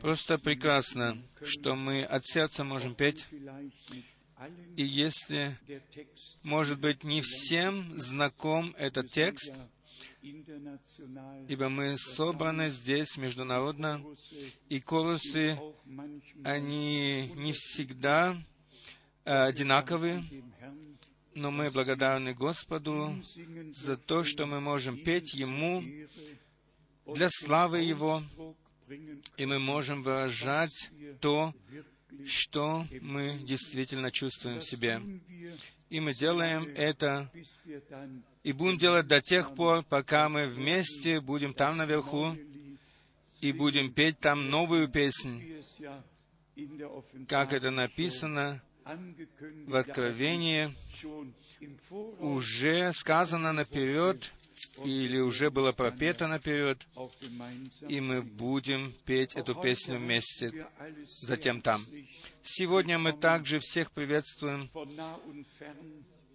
Просто прекрасно, что мы от сердца можем петь. И если, может быть, не всем знаком этот текст, ибо мы собраны здесь международно, и корусы, они не всегда одинаковы, но мы благодарны Господу за то, что мы можем петь Ему для славы Его, и мы можем выражать то, что мы действительно чувствуем в себе. И мы делаем это, и будем делать до тех пор, пока мы вместе будем там наверху, и будем петь там новую песнь, как это написано в Откровении, уже сказано наперед, или уже было пропето наперед, и мы будем петь эту песню вместе, затем там. Сегодня мы также всех приветствуем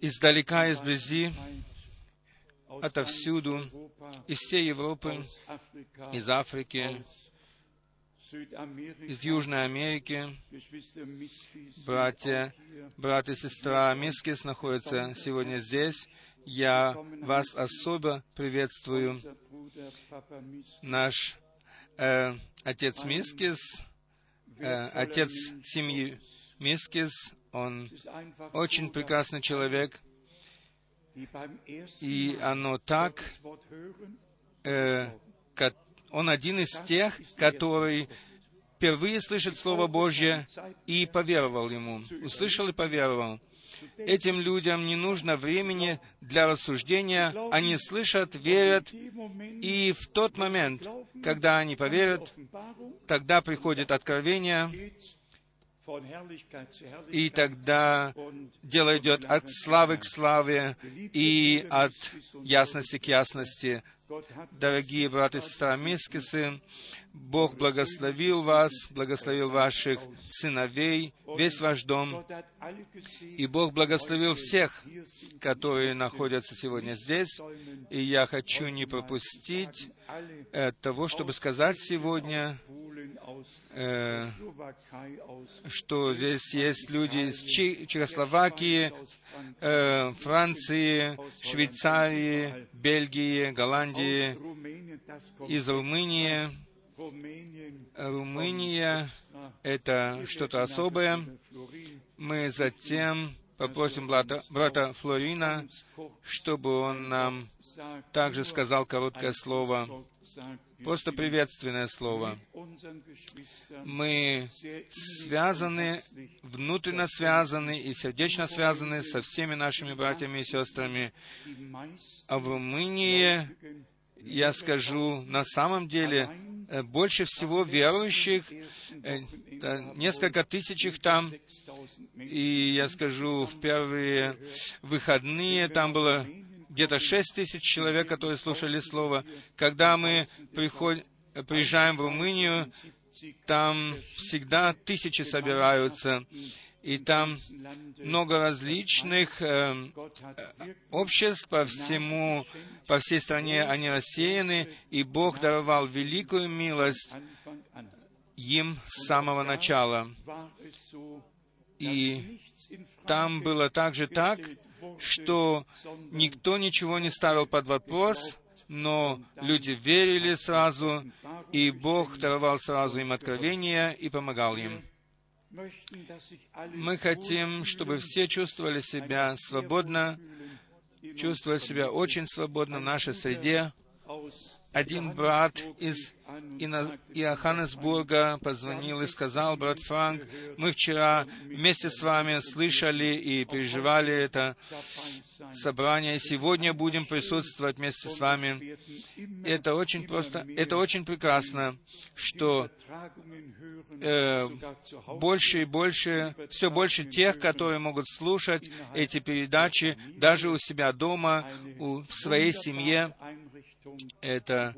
издалека, изблизи, отовсюду, из всей Европы, из Африки, из Южной Америки. Братья, брат и сестра Мискис находятся сегодня здесь. Я вас особо приветствую. Наш э, отец Мискис, э, отец семьи Мискис, он очень прекрасный человек, и оно так, э, он один из тех, который впервые слышит Слово Божье и поверовал ему. Услышал и поверовал. Этим людям не нужно времени для рассуждения. Они слышат, верят, и в тот момент, когда они поверят, тогда приходит откровение, и тогда дело идет от славы к славе и от ясности к ясности. Дорогие братья и сестры Мискисы, Бог благословил вас, благословил ваших сыновей, весь ваш дом, и Бог благословил всех, которые находятся сегодня здесь, и я хочу не пропустить э, того, чтобы сказать сегодня, э, что здесь есть люди из Чехословакии, э, Франции, Швейцарии, Бельгии, Голландии, из Румынии, Румыния — это что-то особое. Мы затем попросим брата, брата Флорина, чтобы он нам также сказал короткое слово, просто приветственное слово. Мы связаны, внутренно связаны и сердечно связаны со всеми нашими братьями и сестрами. А в Румынии, я скажу, на самом деле больше всего верующих, э, несколько тысяч их там, и я скажу, в первые выходные там было где-то шесть тысяч человек, которые слушали Слово. Когда мы приход... приезжаем в Румынию, там всегда тысячи собираются и там много различных э, обществ по всему, по всей стране они рассеяны, и Бог даровал великую милость им с самого начала. И там было также так, что никто ничего не ставил под вопрос, но люди верили сразу, и Бог даровал сразу им откровение и помогал им. Мы хотим, чтобы все чувствовали себя свободно, чувствовали себя очень свободно в нашей среде. Один брат из Иоханнесбурга позвонил и сказал, брат Франк, мы вчера вместе с вами слышали и переживали это собрание, сегодня будем присутствовать вместе с вами. Это очень просто, это очень прекрасно, что э, больше и больше, все больше тех, которые могут слушать эти передачи даже у себя дома, у, в своей семье. Это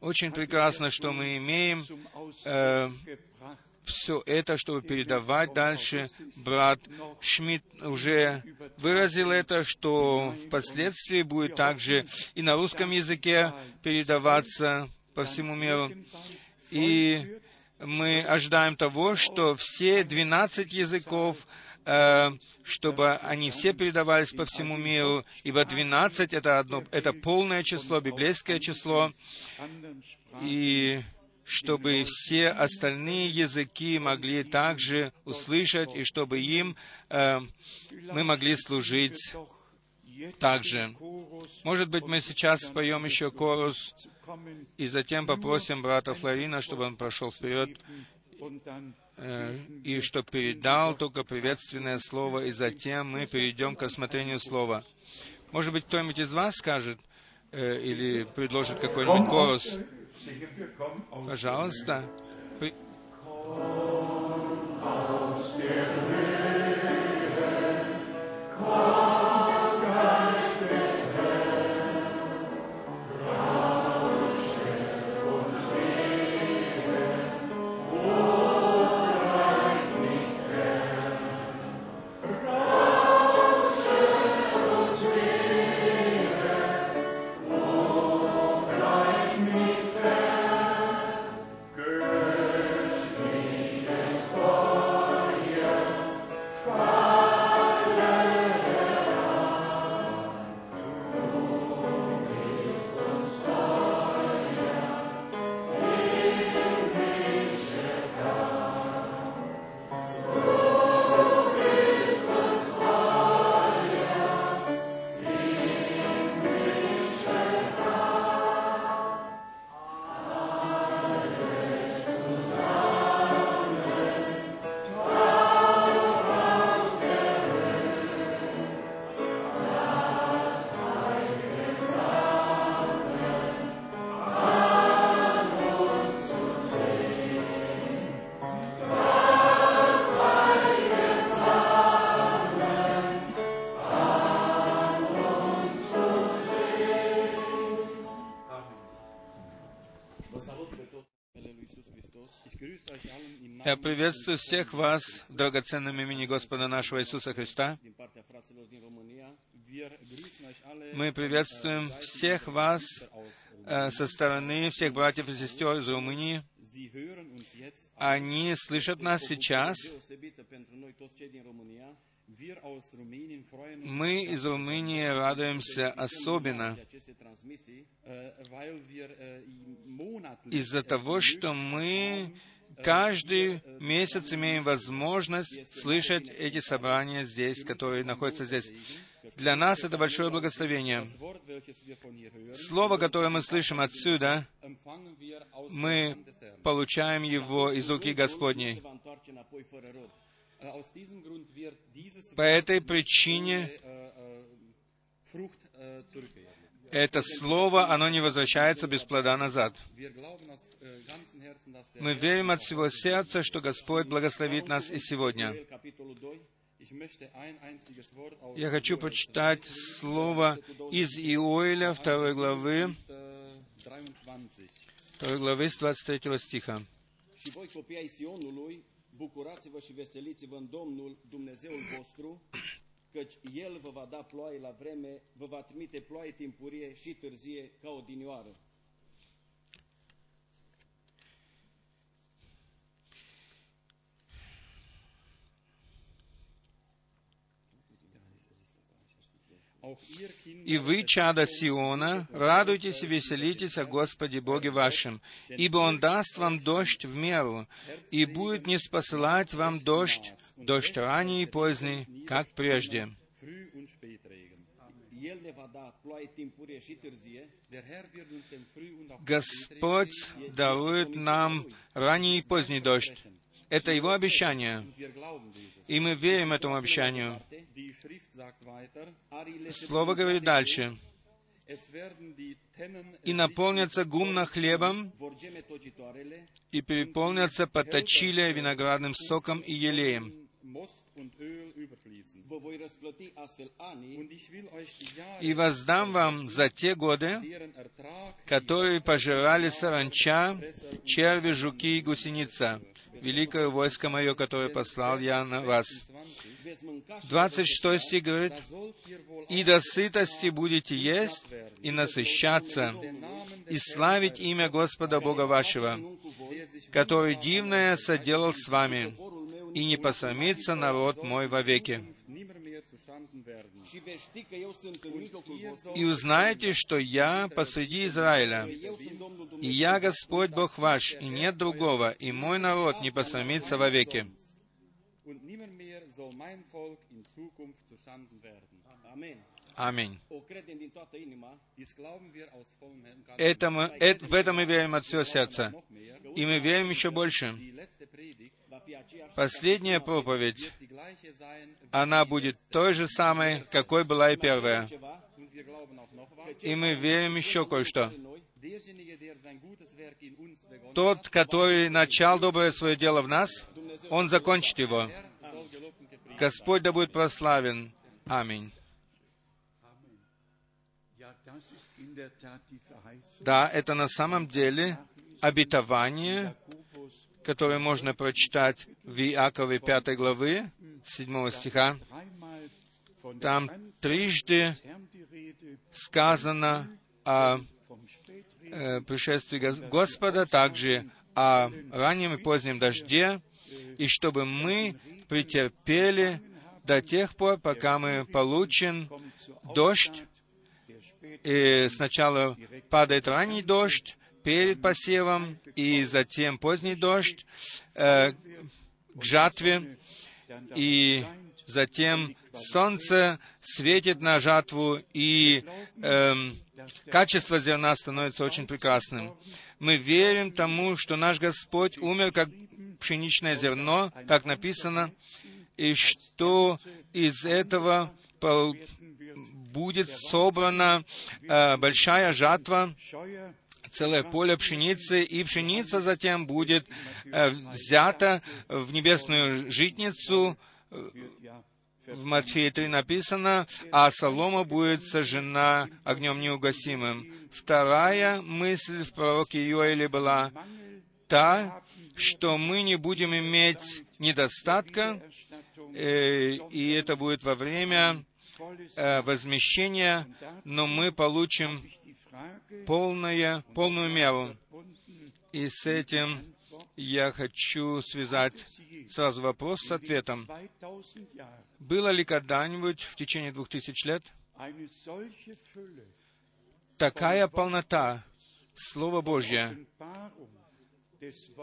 очень прекрасно, что мы имеем э, все это, чтобы передавать дальше. Брат Шмидт уже выразил это, что впоследствии будет также и на русском языке передаваться по всему миру. И мы ожидаем того, что все 12 языков, чтобы они все передавались по всему миру, ибо 12 это, одно, это полное число, библейское число, и чтобы все остальные языки могли также услышать, и чтобы им э, мы могли служить также. Может быть, мы сейчас споем еще корус, и затем попросим брата Флорина, чтобы он прошел вперед, э, и чтобы передал только приветственное слово, и затем мы перейдем к рассмотрению слова. Может быть, кто-нибудь из вас скажет э, или предложит какой-нибудь корус? Пожалуйста. Я приветствую всех вас в драгоценном имени Господа нашего Иисуса Христа. Мы приветствуем всех вас э, со стороны всех братьев и сестер из Румынии. Они слышат нас сейчас. Мы из Румынии радуемся особенно из-за того, что мы каждый месяц имеем возможность слышать эти собрания здесь, которые находятся здесь. Для нас это большое благословение. Слово, которое мы слышим отсюда, мы получаем его из руки Господней. По этой причине это слово, оно не возвращается без плода назад. Мы верим от всего сердца, что Господь благословит нас и сегодня. Я хочу почитать слово из Иоиля, второй главы, второй главы с 23 стиха. Bucurați-vă și veseliți-vă în Domnul, Dumnezeul vostru, căci El vă va da ploaie la vreme, vă va trimite ploaie timpurie și târzie ca o И вы, чада Сиона, радуйтесь и веселитесь о Господе Боге вашем, ибо Он даст вам дождь в меру, и будет не спосылать вам дождь, дождь ранний и поздний, как прежде. Господь дарует нам ранний и поздний дождь. Это Его обещание. И мы верим этому обещанию. Слово говорит дальше. «И наполнятся гумна хлебом, и переполнятся поточили виноградным соком и елеем». И воздам вам за те годы, которые пожирали саранча, черви, жуки и гусеница, великое войско мое, которое послал я на вас. 26 стих говорит, «И до сытости будете есть и насыщаться, и славить имя Господа Бога вашего, который дивное соделал с вами, и не посрамится народ мой вовеки. И узнаете, что я посреди Израиля, и я Господь Бог ваш, и нет другого, и мой народ не посрамится вовеки. Аминь. Это мы, это, в это мы верим от всего сердца. И мы верим еще больше. Последняя проповедь, она будет той же самой, какой была и первая. И мы верим еще кое-что. Тот, который начал доброе свое дело в нас, он закончит его. Господь да будет прославен. Аминь. Да, это на самом деле обетование, которое можно прочитать в Иакове 5 главы, 7 стиха. Там трижды сказано о э, пришествии Господа, также о раннем и позднем дожде, и чтобы мы претерпели до тех пор, пока мы получим дождь, и сначала падает ранний дождь перед посевом, и затем поздний дождь э, к жатве, и затем солнце светит на жатву, и э, качество зерна становится очень прекрасным. Мы верим тому, что наш Господь умер как пшеничное зерно, так написано, и что из этого будет собрана э, большая жатва, целое поле пшеницы, и пшеница затем будет э, взята в небесную житницу. В Матфея 3 написано, а солома будет сожжена огнем неугасимым. Вторая мысль в пророке Иоэле была та, что мы не будем иметь недостатка, э, и это будет во время э, возмещения, но мы получим полное, полную меру. И с этим я хочу связать сразу вопрос с ответом. Было ли когда-нибудь в течение двух тысяч лет такая полнота Слова Божья,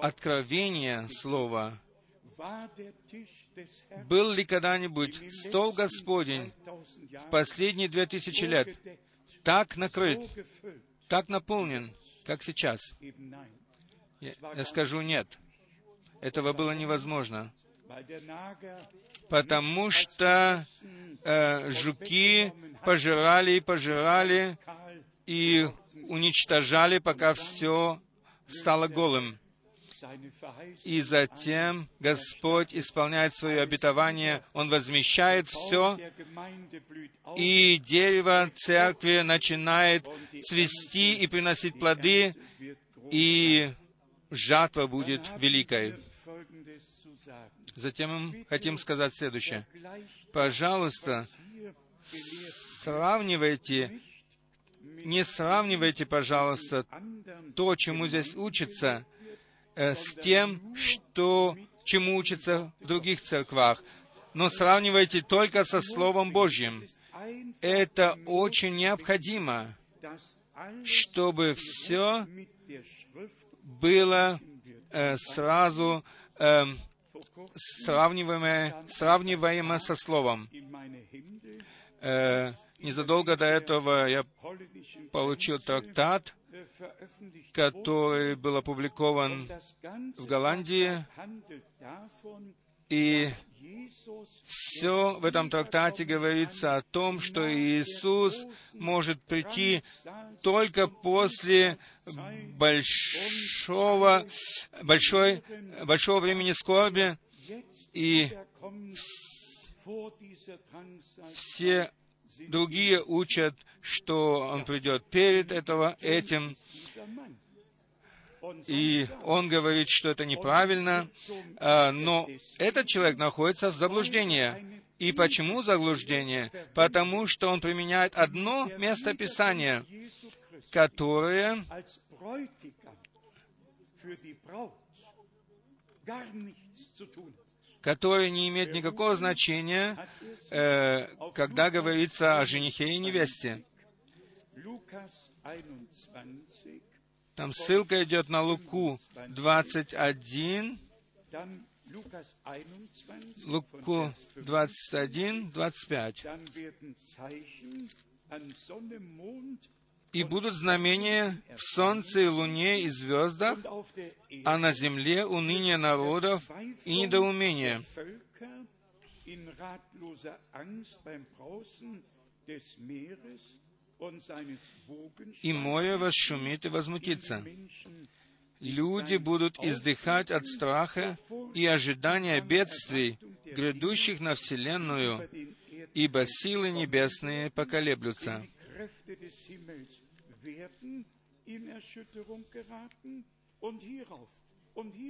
откровение Слова, был ли когда-нибудь стол Господень в последние две тысячи лет так накрыт, так наполнен, как сейчас? Я, я скажу нет. Этого было невозможно. Потому что э, жуки пожирали и пожирали и уничтожали, пока все стало голым. И затем Господь исполняет свое обетование, Он возмещает все, и дерево церкви начинает цвести и приносить плоды, и жатва будет великой. Затем мы хотим сказать следующее. Пожалуйста, сравнивайте, не сравнивайте, пожалуйста, то, чему здесь учится, с тем, что, чему учатся в других церквах. Но сравнивайте только со Словом Божьим. Это очень необходимо, чтобы все было э, сразу э, сравниваемо, сравниваемо со Словом. Э, незадолго до этого я получил трактат который был опубликован в Голландии, и все в этом трактате говорится о том, что Иисус может прийти только после большого, большой, большого времени скорби, и все другие учат, что он придет перед этого, этим, и он говорит, что это неправильно, а, но этот человек находится в заблуждении. И почему заблуждение? Потому что он применяет одно место Писания, которое который не имеет никакого значения, э, когда говорится о женихе и невесте. Там ссылка идет на Луку 21, Луку 21, 25. «И будут знамения в солнце и луне и звездах, а на земле уныние народов и недоумение». И море восшумит и возмутится. Люди будут издыхать от страха и ожидания бедствий, грядущих на Вселенную, ибо силы небесные поколеблются.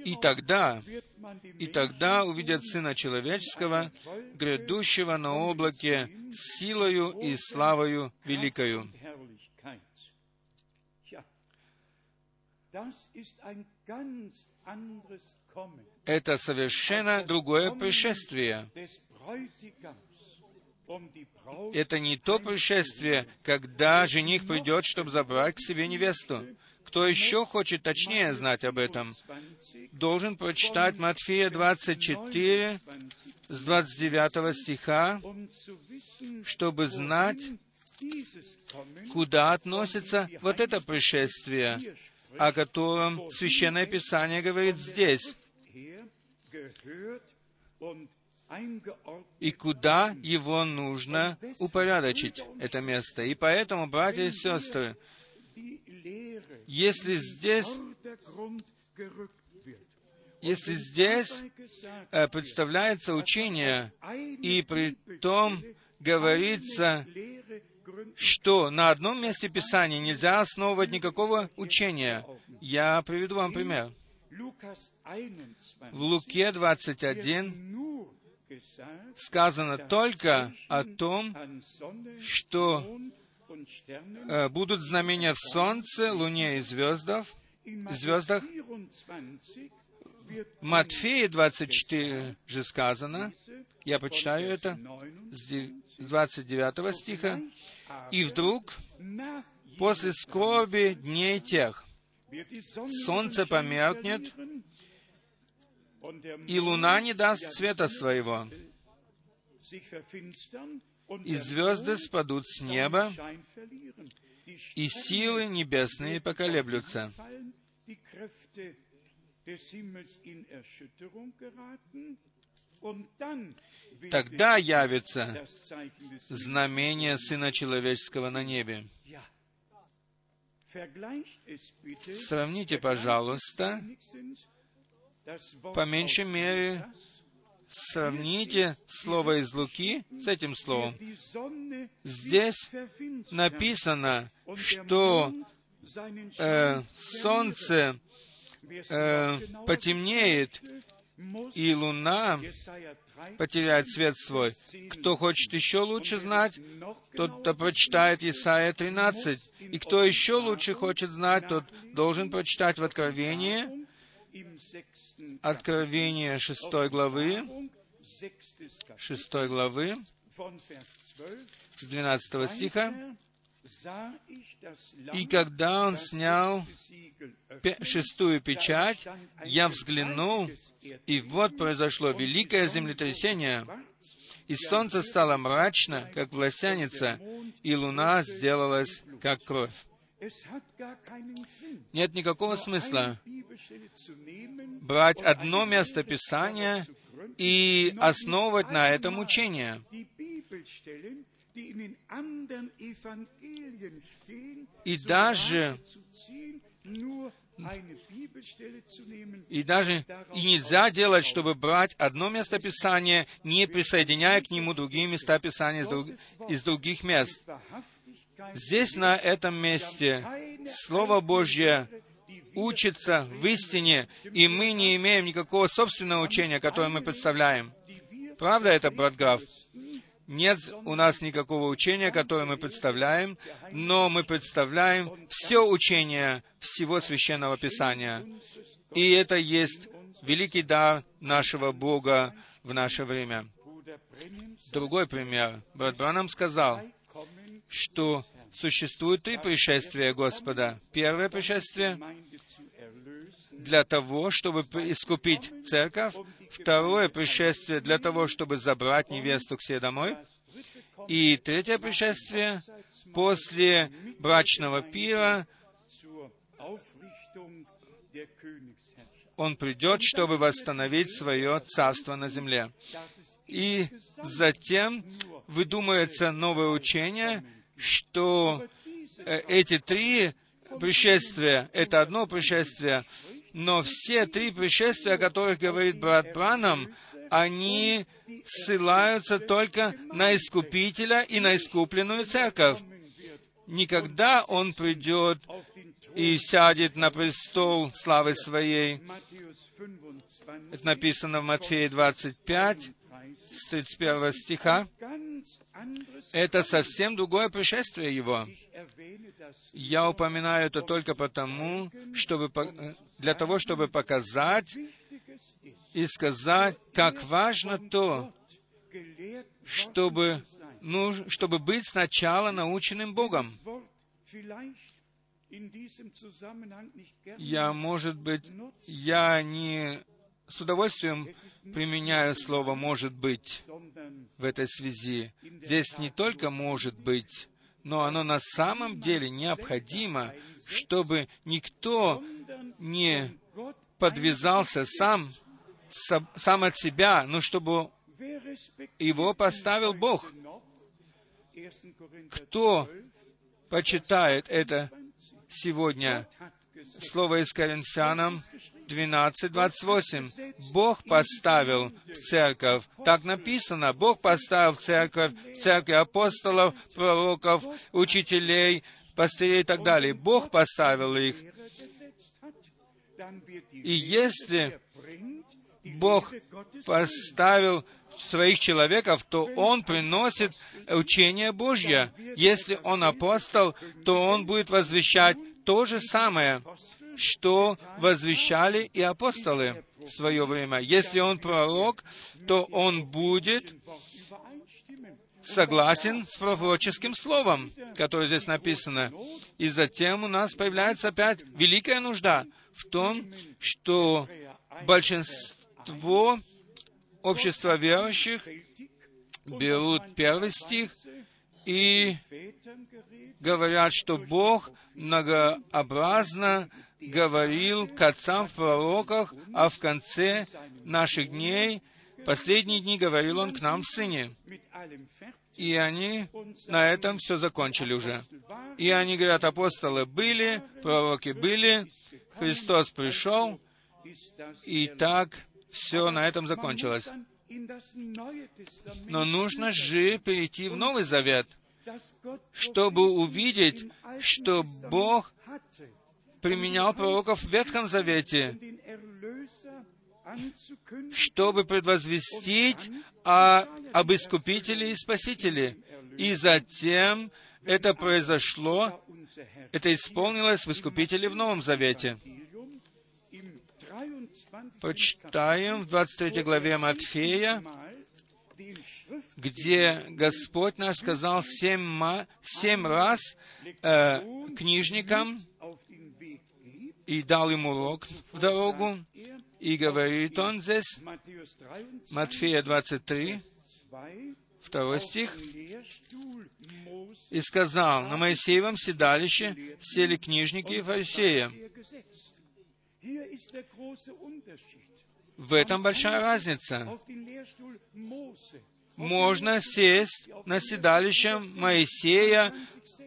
И тогда, и тогда увидят Сына Человеческого, грядущего на облаке силою и славою великою. Это совершенно другое пришествие. Это не то пришествие, когда жених придет, чтобы забрать к себе невесту. Кто еще хочет точнее знать об этом, должен прочитать Матфея 24 с 29 стиха, чтобы знать, куда относится вот это пришествие, о котором Священное Писание говорит здесь, и куда его нужно упорядочить, это место. И поэтому, братья и сестры, если здесь если здесь э, представляется учение, и при том говорится что на одном месте Писания нельзя основывать никакого учения. Я приведу вам пример. В Луке 21 сказано только о том, что э, будут знамения в солнце, луне и звездах, звездах. В Матфея 24 же сказано, я почитаю это, с 29 стиха, «И вдруг, после скорби дней тех, солнце померкнет, и луна не даст света своего, и звезды спадут с неба, и силы небесные поколеблются. Тогда явится знамение Сына Человеческого на небе. Сравните, пожалуйста, по меньшей мере, сравните слово из Луки с этим словом. Здесь написано, что э, солнце э, потемнеет, и луна потеряет свет свой. Кто хочет еще лучше знать, тот то прочитает Исаия 13. И кто еще лучше хочет знать, тот должен прочитать в Откровении, Откровение 6 главы, 6 главы, с 12 стиха, и когда он снял шестую печать, я взглянул, и вот произошло великое землетрясение, и солнце стало мрачно, как властяница, и луна сделалась, как кровь. Нет никакого смысла брать одно место Писания и основывать на этом учение. И даже и даже и нельзя делать, чтобы брать одно место Писания, не присоединяя к нему другие места Писания из, друг, из других мест. Здесь, на этом месте, Слово Божье учится в истине, и мы не имеем никакого собственного учения, которое мы представляем. Правда это, брат Граф? Нет у нас никакого учения, которое мы представляем, но мы представляем все учение всего Священного Писания. И это есть великий дар нашего Бога в наше время. Другой пример. Брат Бранам сказал, что существует три пришествия Господа. Первое пришествие для того, чтобы искупить церковь. Второе пришествие для того, чтобы забрать невесту к себе домой. И третье пришествие после брачного пира он придет, чтобы восстановить свое царство на земле. И затем выдумывается новое учение, что э, эти три пришествия — это одно пришествие, но все три пришествия, о которых говорит брат Бранам, они ссылаются только на Искупителя и на искупленную церковь. Никогда Он придет и сядет на престол славы Своей. Это написано в Матфея 25, с 31 стиха. Это совсем другое пришествие Его. Я упоминаю это только потому, чтобы, для того, чтобы показать и сказать, как важно то, чтобы, ну, чтобы быть сначала наученным Богом. Я, может быть, я не с удовольствием применяю слово «может быть» в этой связи. Здесь не только «может быть», но оно на самом деле необходимо, чтобы никто не подвязался сам, сам от себя, но чтобы его поставил Бог. Кто почитает это сегодня слово из Коринфянам 12, 28. Бог поставил в церковь. Так написано. Бог поставил в церковь, в церкви апостолов, пророков, учителей, пастырей и так далее. Бог поставил их. И если Бог поставил своих человеков, то он приносит учение Божье. Если он апостол, то он будет возвещать то же самое, что возвещали и апостолы в свое время. Если он пророк, то он будет согласен с пророческим словом, которое здесь написано. И затем у нас появляется опять великая нужда в том, что большинство общества верующих берут первый стих и говорят, что Бог многообразно говорил к отцам в пророках, а в конце наших дней, последние дни, говорил Он к нам Сыне. И они на этом все закончили уже. И они говорят, апостолы были, пророки были, Христос пришел, и так все на этом закончилось. Но нужно же перейти в Новый Завет, чтобы увидеть, что Бог применял пророков в Ветхом Завете, чтобы предвозвестить о, об Искупителе и Спасителе. И затем это произошло, это исполнилось в Искупителе в Новом Завете. Почитаем в 23 главе Матфея, где Господь наш сказал семь, семь раз э, книжникам и дал им урок в дорогу, и говорит он здесь, Матфея 23, второй стих, «И сказал, на Моисеевом седалище сели книжники и фарисеи». В этом большая разница. Можно сесть на седалище Моисея,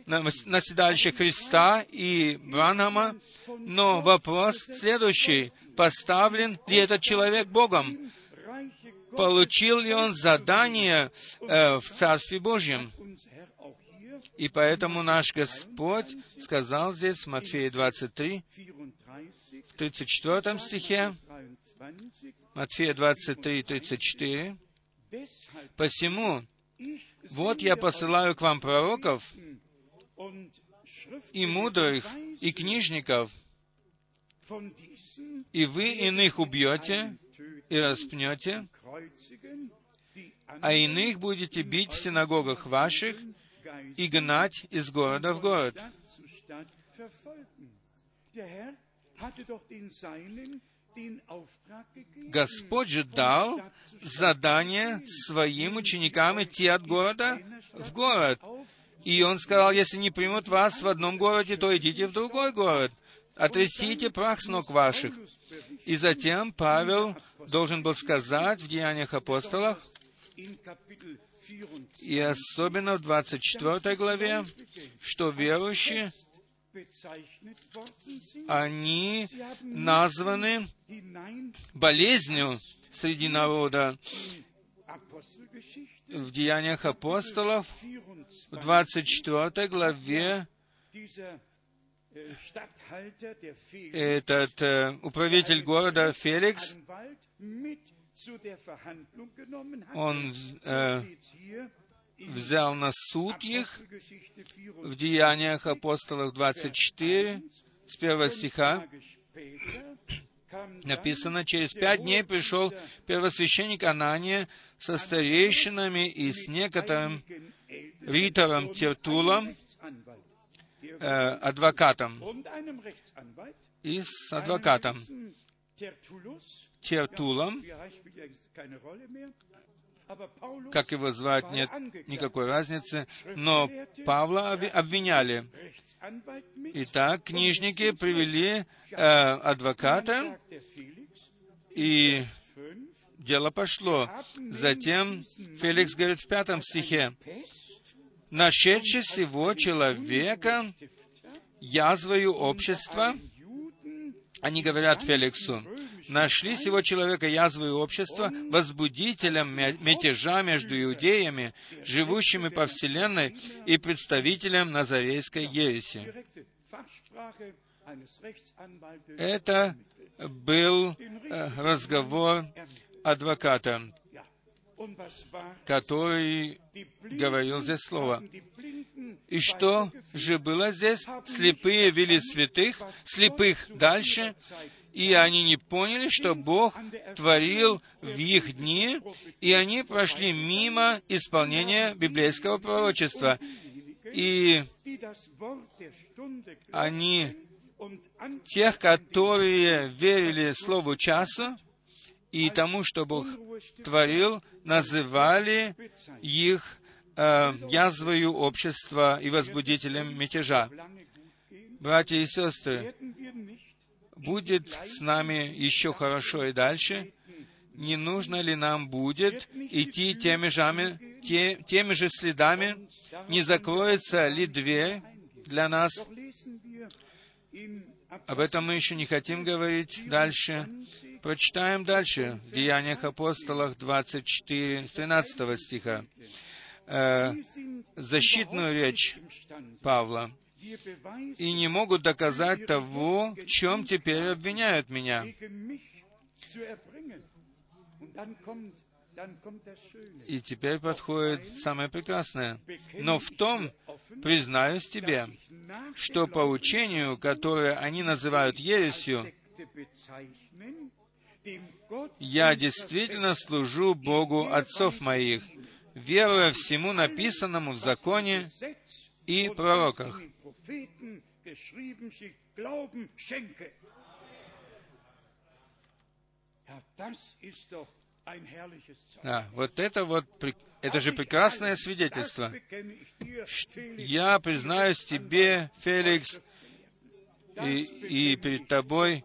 на, седалище Христа и Бранхама, но вопрос следующий. Поставлен ли этот человек Богом? Получил ли он задание э, в Царстве Божьем? И поэтому наш Господь сказал здесь, в Матфея 23, в 34 стихе, Матфея 23, 34, «Посему, вот я посылаю к вам пророков и мудрых, и книжников, и вы иных убьете и распнете, а иных будете бить в синагогах ваших и гнать из города в город. Господь же дал задание своим ученикам идти от города в город. И Он сказал, если не примут вас в одном городе, то идите в другой город. Отрясите прах с ног ваших. И затем Павел должен был сказать в Деяниях апостолов, и особенно в 24 главе, что верующие, они названы болезнью среди народа. В Деяниях апостолов, в 24 главе, этот э, управитель города Феликс он э, взял на суд их в Деяниях апостолов 24, с первого стиха, написано, через пять дней пришел первосвященник Анания со старейшинами и с некоторым ритором Тертулом, э, адвокатом, и с адвокатом. Тертулом, как его звать, нет никакой разницы, но Павла обвиняли. Итак, книжники привели э, адвоката, и дело пошло. Затем Феликс говорит в пятом стихе, «Нашедший всего человека язвою общества, они говорят Феликсу, нашли сего человека язвы общества, возбудителем мятежа между иудеями, живущими по вселенной, и представителем Назарейской ереси. Это был э, разговор адвоката, который говорил здесь слово. И что же было здесь? Слепые вели святых, слепых дальше, и они не поняли, что Бог творил в их дни, и они прошли мимо исполнения библейского пророчества. И они, тех, которые верили Слову часу и тому, что Бог творил, называли их э, язвою общества и возбудителем мятежа. Братья и сестры, будет с нами еще хорошо и дальше, не нужно ли нам будет идти теми же, те, теми же следами, не закроется ли дверь для нас. Об этом мы еще не хотим говорить дальше. Прочитаем дальше в Деяниях апостолах 24, 13 стиха. Э, защитную речь Павла и не могут доказать того, в чем теперь обвиняют меня. И теперь подходит самое прекрасное. Но в том, признаюсь тебе, что по учению, которое они называют ересью, я действительно служу Богу отцов моих, веруя всему написанному в законе и пророках. Да, вот это вот, это же прекрасное свидетельство. Я признаюсь тебе, Феликс, и, и перед тобой,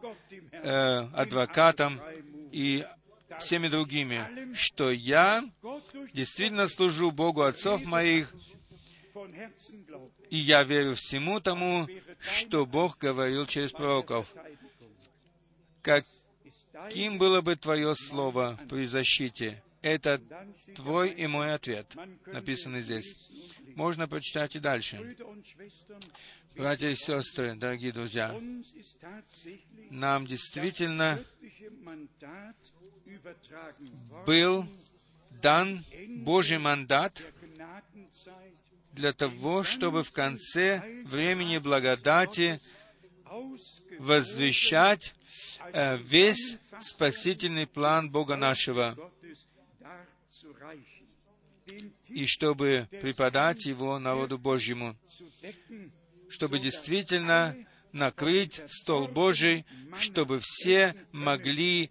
э, адвокатом, и всеми другими, что я действительно служу Богу отцов моих, и я верю всему тому, что Бог говорил через пророков. Каким было бы Твое слово при защите? Это твой и мой ответ, написанный здесь. Можно прочитать и дальше. Братья и сестры, дорогие друзья, нам действительно был дан Божий мандат для того, чтобы в конце времени благодати возвещать э, весь спасительный план Бога нашего, и чтобы преподать его народу Божьему, чтобы действительно накрыть стол Божий, чтобы все могли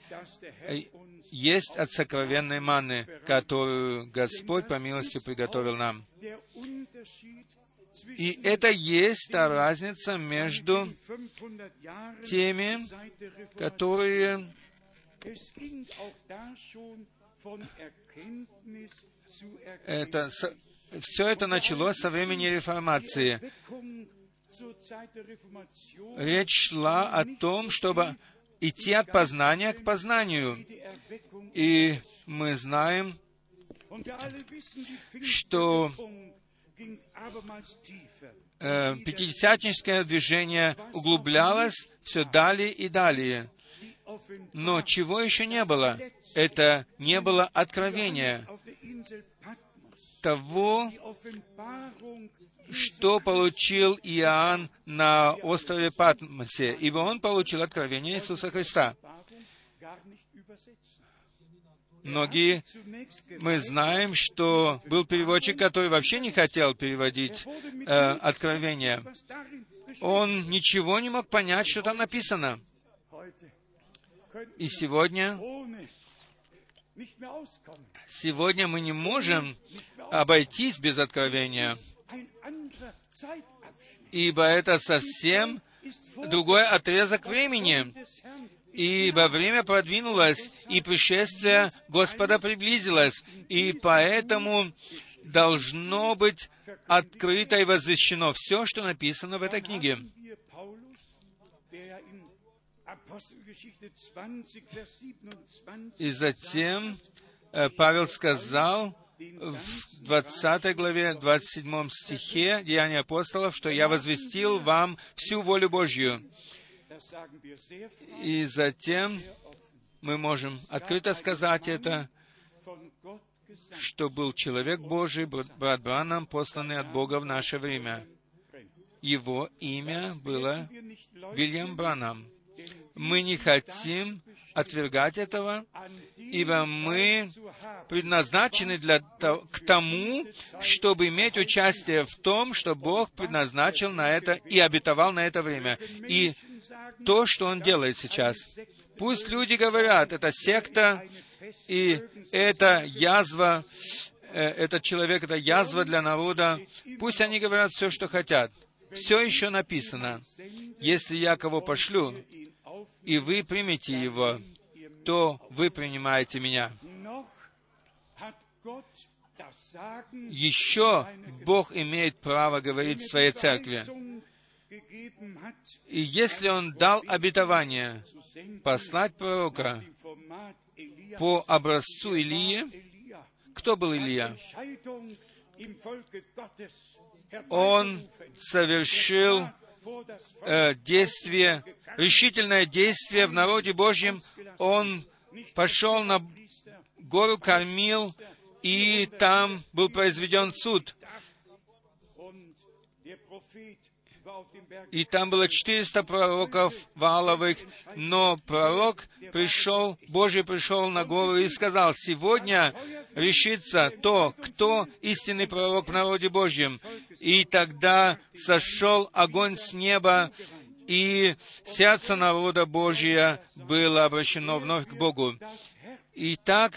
э, есть от сокровенной маны, которую Господь по милости приготовил нам. И это есть та разница между теми, которые это, все это началось со времени реформации. Речь шла о том, чтобы идти от познания к познанию. И мы знаем, что э, пятидесятническое движение углублялось все далее и далее. Но чего еще не было? Это не было откровения того, что получил Иоанн на острове Патмосе, ибо он получил откровение Иисуса Христа. Многие, мы знаем, что был переводчик, который вообще не хотел переводить э, откровение. Он ничего не мог понять, что там написано. И сегодня, сегодня мы не можем обойтись без откровения, ибо это совсем другой отрезок времени ибо время продвинулось, и пришествие Господа приблизилось, и поэтому должно быть открыто и возвещено все, что написано в этой книге. И затем э, Павел сказал в 20 главе, 27 стихе Деяния апостолов, что «Я возвестил вам всю волю Божью». И затем мы можем открыто сказать это, что был человек Божий, брат Бранам, посланный от Бога в наше время. Его имя было Вильям Бранам. Мы не хотим отвергать этого, ибо мы предназначены для, к тому, чтобы иметь участие в том, что Бог предназначил на это и обетовал на это время. И то, что Он делает сейчас. Пусть люди говорят, это секта, и это язва, э, этот человек, это язва для народа. Пусть они говорят все, что хотят. Все еще написано. Если я кого пошлю, и вы примете его, то вы принимаете меня. Еще Бог имеет право говорить в своей церкви. И если Он дал обетование послать пророка по образцу Илии, кто был Илия? Он совершил э, действие, решительное действие в народе Божьем. Он пошел на гору Кормил, и там был произведен суд. И там было 400 пророков Вааловых, но пророк пришел, Божий пришел на гору и сказал, сегодня решится то, кто истинный пророк в народе Божьем. И тогда сошел огонь с неба, и сердце народа Божия было обращено вновь к Богу. И так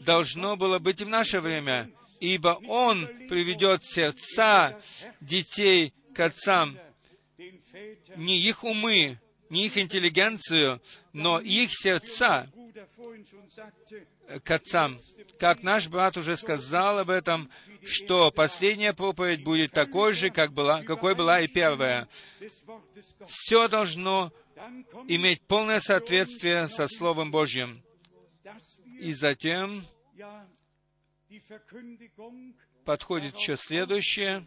должно было быть и в наше время, ибо Он приведет сердца детей к отцам, не их умы, не их интеллигенцию, но их сердца к отцам. Как наш брат уже сказал об этом, что последняя проповедь будет такой же, как была, какой была и первая. Все должно иметь полное соответствие со Словом Божьим. И затем подходит еще следующее,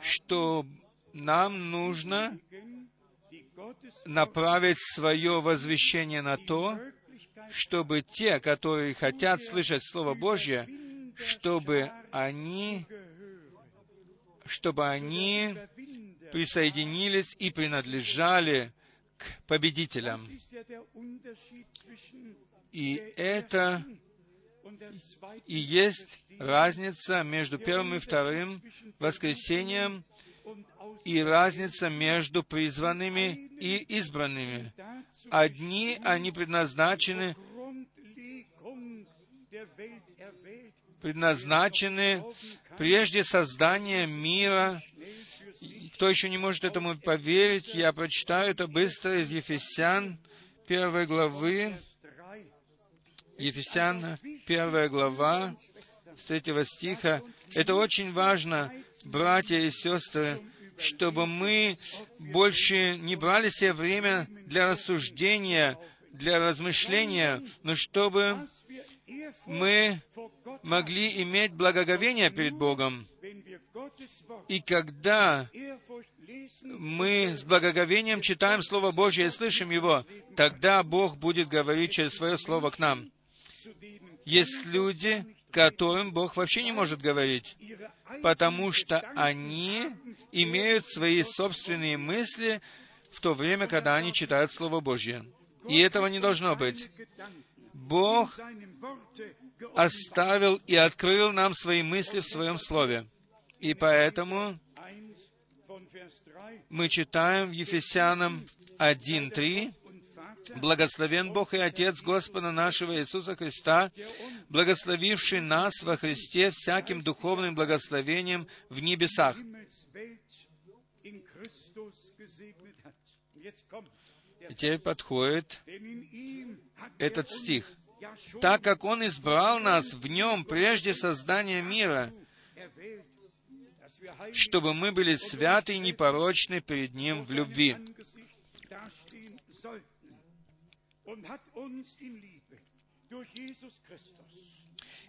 что нам нужно направить свое возвещение на то, чтобы те, которые хотят слышать Слово Божье, чтобы они, чтобы они присоединились и принадлежали к победителям. И это и есть разница между первым и вторым воскресением и разница между призванными и избранными. Одни, они предназначены предназначены прежде создания мира. Кто еще не может этому поверить, я прочитаю это быстро из Ефесян, первой главы, Ефесян, первая глава, с третьего стиха. Это очень важно, братья и сестры, чтобы мы больше не брали себе время для рассуждения, для размышления, но чтобы мы могли иметь благоговение перед Богом. И когда мы с благоговением читаем Слово Божье и слышим его, тогда Бог будет говорить через свое Слово к нам. Есть люди, которым Бог вообще не может говорить, потому что они имеют свои собственные мысли в то время, когда они читают Слово Божье. И этого не должно быть. Бог оставил и открыл нам свои мысли в Своем Слове. И поэтому мы читаем в Ефесянам 1.3, Благословен Бог и Отец Господа нашего Иисуса Христа, благословивший нас во Христе всяким духовным благословением в небесах. Теперь подходит этот стих. Так как Он избрал нас в Нем прежде создания мира, чтобы мы были святы и непорочны перед Ним в любви.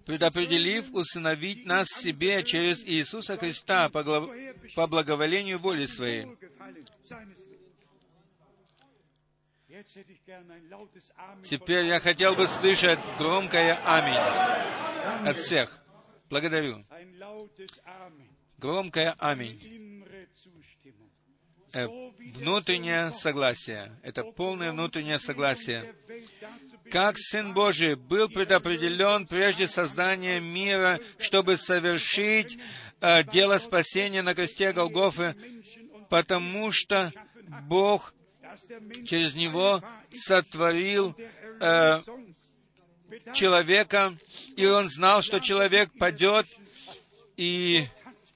Предопределив усыновить нас себе через Иисуса Христа по, глав... по благоволению воли Своей. Теперь я хотел бы слышать громкое «Аминь» от всех. Благодарю. Громкое «Аминь». Э, внутреннее согласие. Это полное внутреннее согласие. Как Сын Божий был предопределен прежде создания мира, чтобы совершить э, дело спасения на кресте Голгофы, потому что Бог через него сотворил э, человека, и он знал, что человек падет, и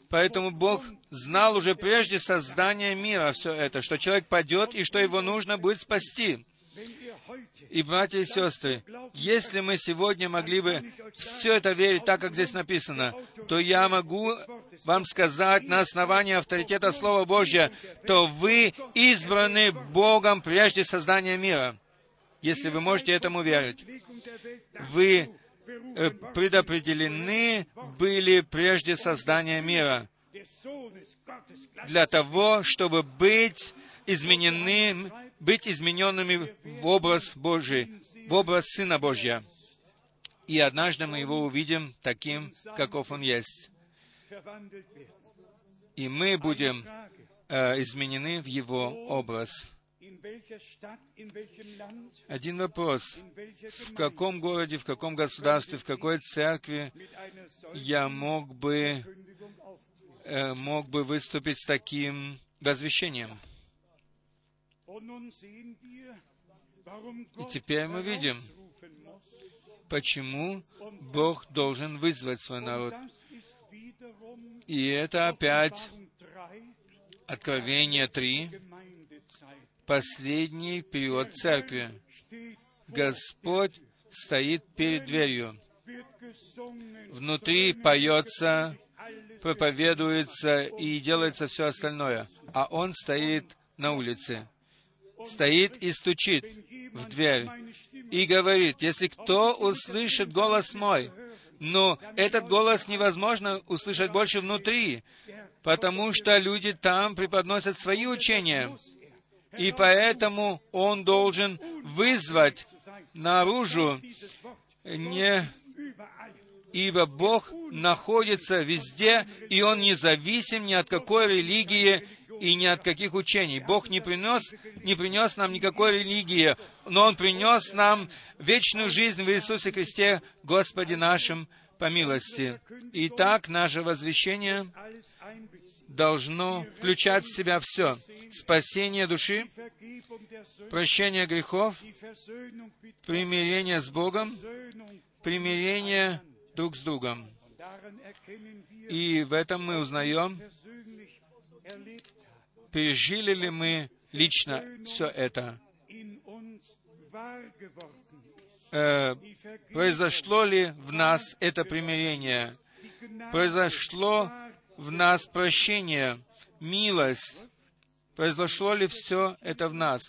поэтому Бог знал уже прежде создания мира все это, что человек падет и что его нужно будет спасти. И, братья и сестры, если мы сегодня могли бы все это верить так, как здесь написано, то я могу вам сказать на основании авторитета Слова Божьего, то вы избраны Богом прежде создания мира. Если вы можете этому верить. Вы предопределены были прежде создания мира для того, чтобы быть изменены, быть измененными в образ Божий, в образ Сына Божья. И однажды мы его увидим таким, каков он есть. И мы будем э, изменены в его образ. Один вопрос. В каком городе, в каком государстве, в какой церкви я мог бы, э, мог бы выступить с таким возвещением? И теперь мы видим, почему Бог должен вызвать свой народ. И это опять Откровение 3, последний период церкви. Господь стоит перед дверью. Внутри поется, проповедуется и делается все остальное. А Он стоит на улице стоит и стучит в дверь и говорит, если кто услышит голос мой, но этот голос невозможно услышать больше внутри, потому что люди там преподносят свои учения, и поэтому он должен вызвать наружу не ибо Бог находится везде, и Он независим ни от какой религии и ни от каких учений. Бог не принес, не принес нам никакой религии, но Он принес нам вечную жизнь в Иисусе Христе, Господе нашим, по милости. Итак, наше возвещение должно включать в себя все. Спасение души, прощение грехов, примирение с Богом, примирение друг с другом. И в этом мы узнаем, пережили ли мы лично все это, э, произошло ли в нас это примирение, произошло в нас прощение, милость, произошло ли все это в нас.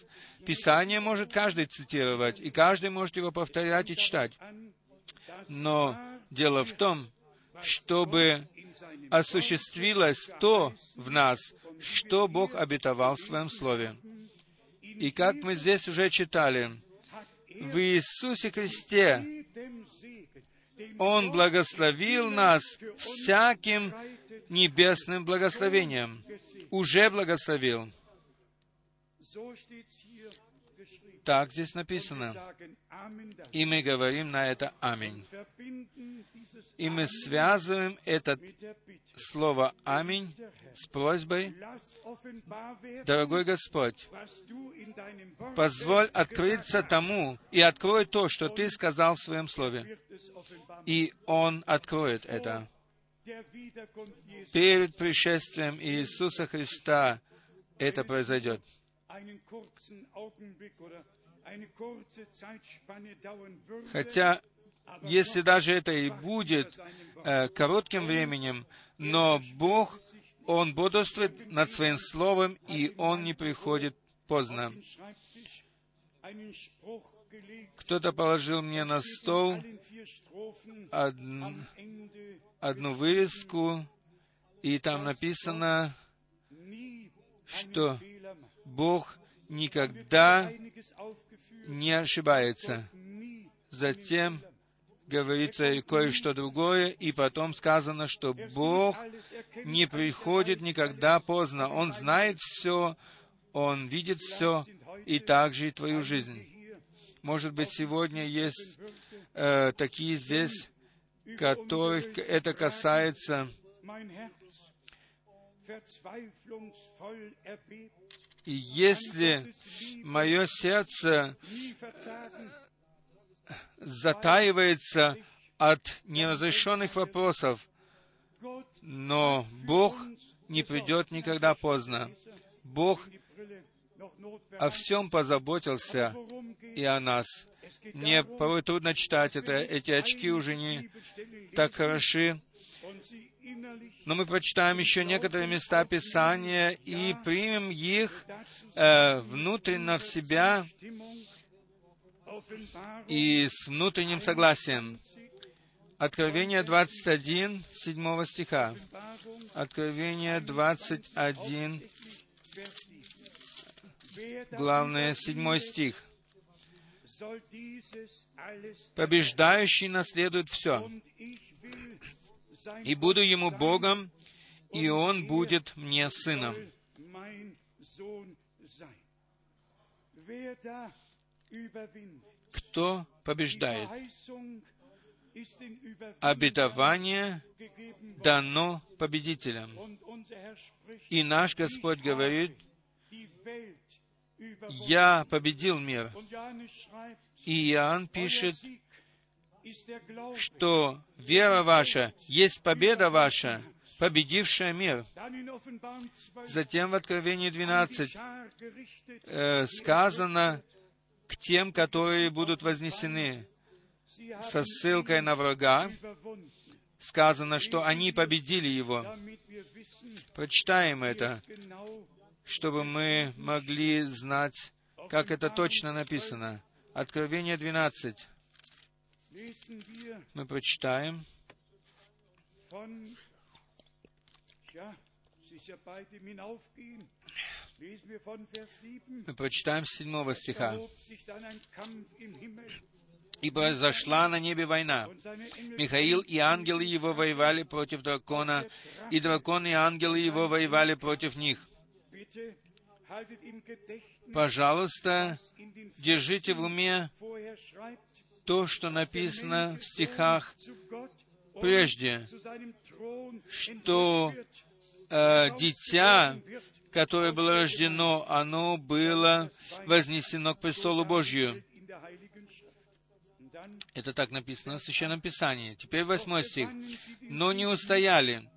Писание может каждый цитировать, и каждый может его повторять и читать. Но дело в том, чтобы осуществилось то в нас, что Бог обетовал в Своем Слове. И как мы здесь уже читали, в Иисусе Христе Он благословил нас всяким небесным благословением. Уже благословил. Так здесь написано. И мы говорим на это «Аминь». И мы связываем это слово «Аминь» с просьбой, «Дорогой Господь, позволь открыться тому и открой то, что Ты сказал в Своем Слове». И Он откроет это. Перед пришествием Иисуса Христа это произойдет Хотя, если даже это и будет э, коротким временем, но Бог, Он бодрствует над Своим Словом, и Он не приходит поздно. Кто-то положил мне на стол одну, одну вырезку, и там написано, что Бог никогда не ошибается. Затем говорится и кое-что другое, и потом сказано, что Бог не приходит никогда поздно. Он знает все, Он видит все, и также и твою жизнь. Может быть, сегодня есть э, такие здесь, которых это касается. И если мое сердце затаивается от неразрешенных вопросов, но Бог не придет никогда поздно. Бог о всем позаботился и о нас. Мне порой трудно читать это, эти очки уже не так хороши, но мы прочитаем еще некоторые места Писания и примем их э, внутренно в себя и с внутренним согласием. Откровение 21, 7 стиха. Откровение 21, главное, 7 стих. «Побеждающий наследует все, и буду ему Богом, и он будет мне сыном. Кто побеждает? Обетование дано победителям. И наш Господь говорит, «Я победил мир». И Иоанн пишет, что вера ваша есть победа ваша, победившая мир. Затем в Откровении 12 э, сказано к тем, которые будут вознесены со ссылкой на врага, сказано, что они победили его. Прочитаем это, чтобы мы могли знать, как это точно написано. Откровение 12 мы прочитаем мы прочитаем с седьмого стиха. «И произошла на небе война. Михаил и ангелы его воевали против дракона, и дракон и ангелы его воевали против них. Пожалуйста, держите в уме то, что написано в стихах прежде, что э, дитя, которое было рождено, оно было вознесено к престолу Божью. Это так написано в Священном Писании. Теперь восьмой стих. «Но не устояли,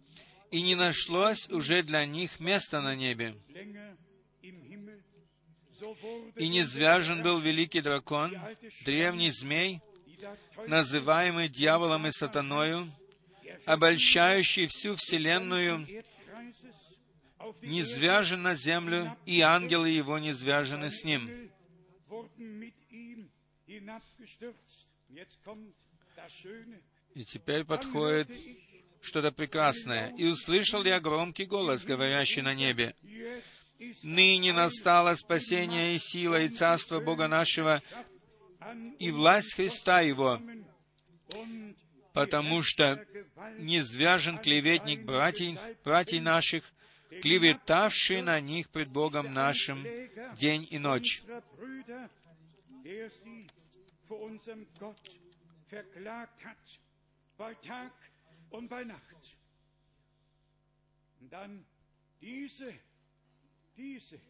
и не нашлось уже для них места на небе. И не звяжен был великий дракон, древний змей, называемый дьяволом и сатаною, обольщающий всю вселенную, не звяжен на землю, и ангелы его не звяжены с ним. И теперь подходит что-то прекрасное. «И услышал я громкий голос, говорящий на небе, «Ныне настало спасение и сила, и царство Бога нашего, и власть Христа Его, потому что не звяжен клеветник братьев, братьев наших, клеветавший на них пред Богом нашим день и ночь.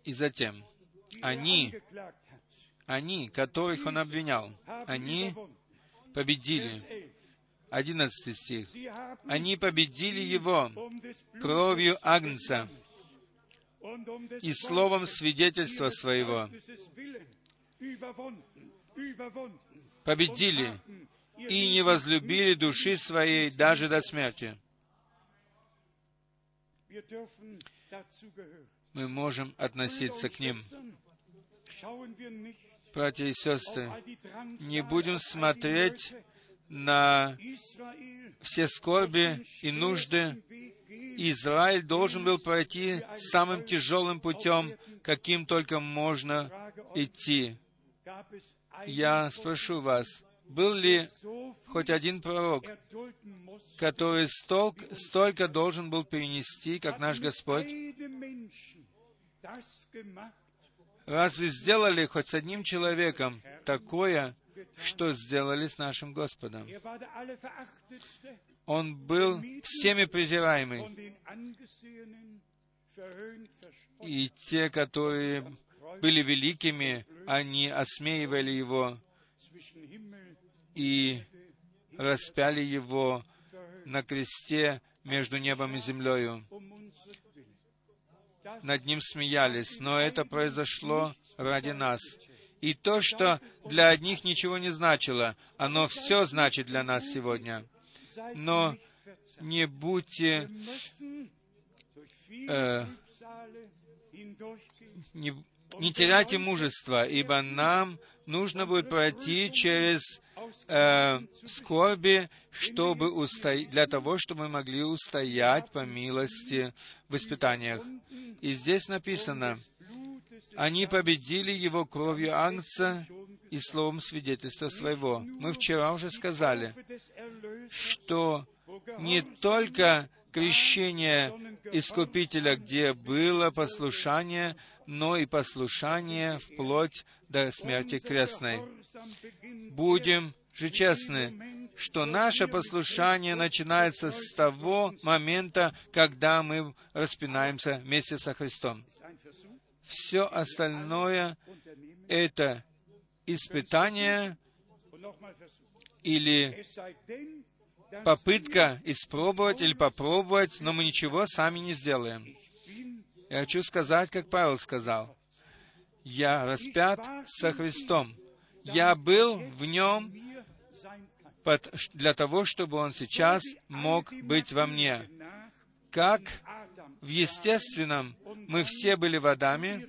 И затем они, они, которых он обвинял, они победили. Одиннадцатый стих. Они победили его кровью Агнца и словом свидетельства своего. Победили и не возлюбили души своей даже до смерти. Мы можем относиться к ним. Братья и сестры, не будем смотреть на все скорби и нужды. Израиль должен был пройти самым тяжелым путем, каким только можно идти. Я спрошу вас, был ли хоть один пророк, который столь, столько должен был перенести, как наш Господь? Разве сделали хоть с одним человеком такое, что сделали с нашим Господом? Он был всеми презираемый. И те, которые были великими, они осмеивали его и распяли его на кресте между небом и землею. Над ним смеялись, но это произошло ради нас. И то, что для одних ничего не значило, оно все значит для нас сегодня. Но не будьте э, не, не теряйте мужества, ибо нам нужно будет пройти через э, скорби, чтобы устоять, для того, чтобы мы могли устоять по милости в испытаниях. И здесь написано, они победили его кровью ангца и словом свидетельства своего. Мы вчера уже сказали, что не только крещение Искупителя, где было послушание, но и послушание вплоть до смерти крестной. Будем же честны, что наше послушание начинается с того момента, когда мы распинаемся вместе со Христом. Все остальное — это испытание или попытка испробовать или попробовать, но мы ничего сами не сделаем. Я хочу сказать, как Павел сказал, «Я распят со Христом. Я был в Нем для того, чтобы Он сейчас мог быть во мне. Как в естественном мы все были водами,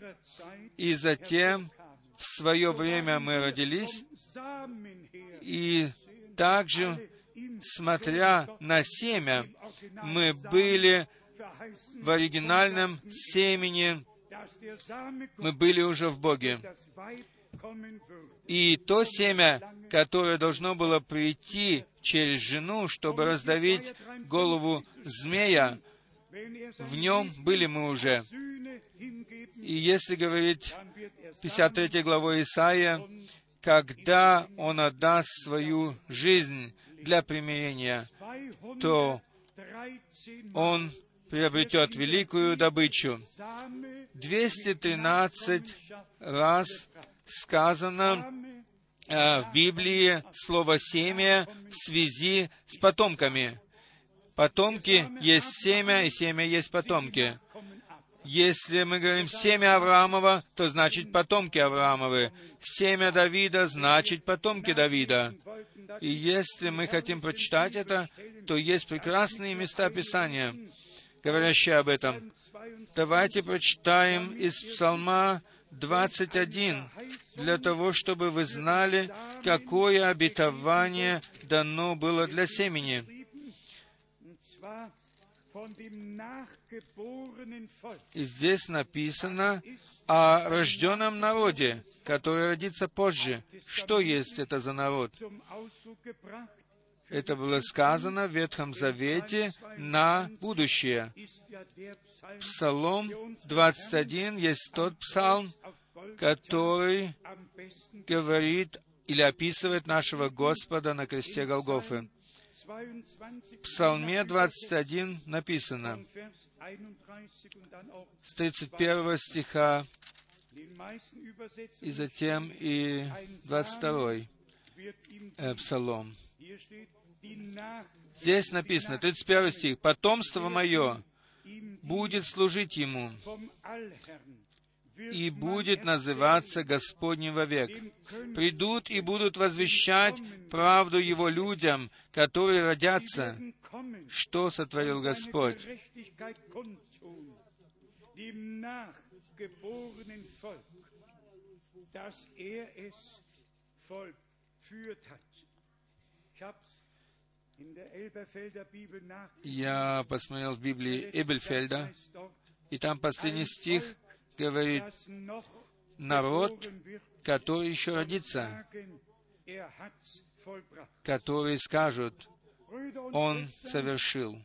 и затем в свое время мы родились, и также, смотря на семя, мы были в оригинальном семени, мы были уже в Боге. И то семя, которое должно было прийти через жену, чтобы раздавить голову змея, В нем были мы уже. И если говорить 53 главой Исаия, когда Он отдаст свою жизнь для примирения, то Он приобретет великую добычу. 213 раз сказано э, в Библии слово «семя» в связи с потомками. Потомки есть семя, и семя есть потомки. Если мы говорим «семя Авраамова», то значит потомки Авраамовы. Семя Давида значит потомки Давида. И если мы хотим прочитать это, то есть прекрасные места Писания, говорящие об этом. Давайте прочитаем из Псалма 21, для того, чтобы вы знали, какое обетование дано было для семени. И здесь написано о рожденном народе, который родится позже. Что есть это за народ? Это было сказано в Ветхом Завете на будущее. Псалом 21 есть тот псалм, который говорит или описывает нашего Господа на кресте Голгофы. В Псалме 21 написано, с 31 стиха, и затем и 22 э, Псалом. Здесь написано, 31 стих, «Потомство мое будет служить ему, и будет называться Господним вовек. Придут и будут возвещать правду Его людям, которые родятся, что сотворил Господь. Я посмотрел в Библии Эбельфельда, и там последний стих говорит, народ, который еще родится, который скажут, он совершил.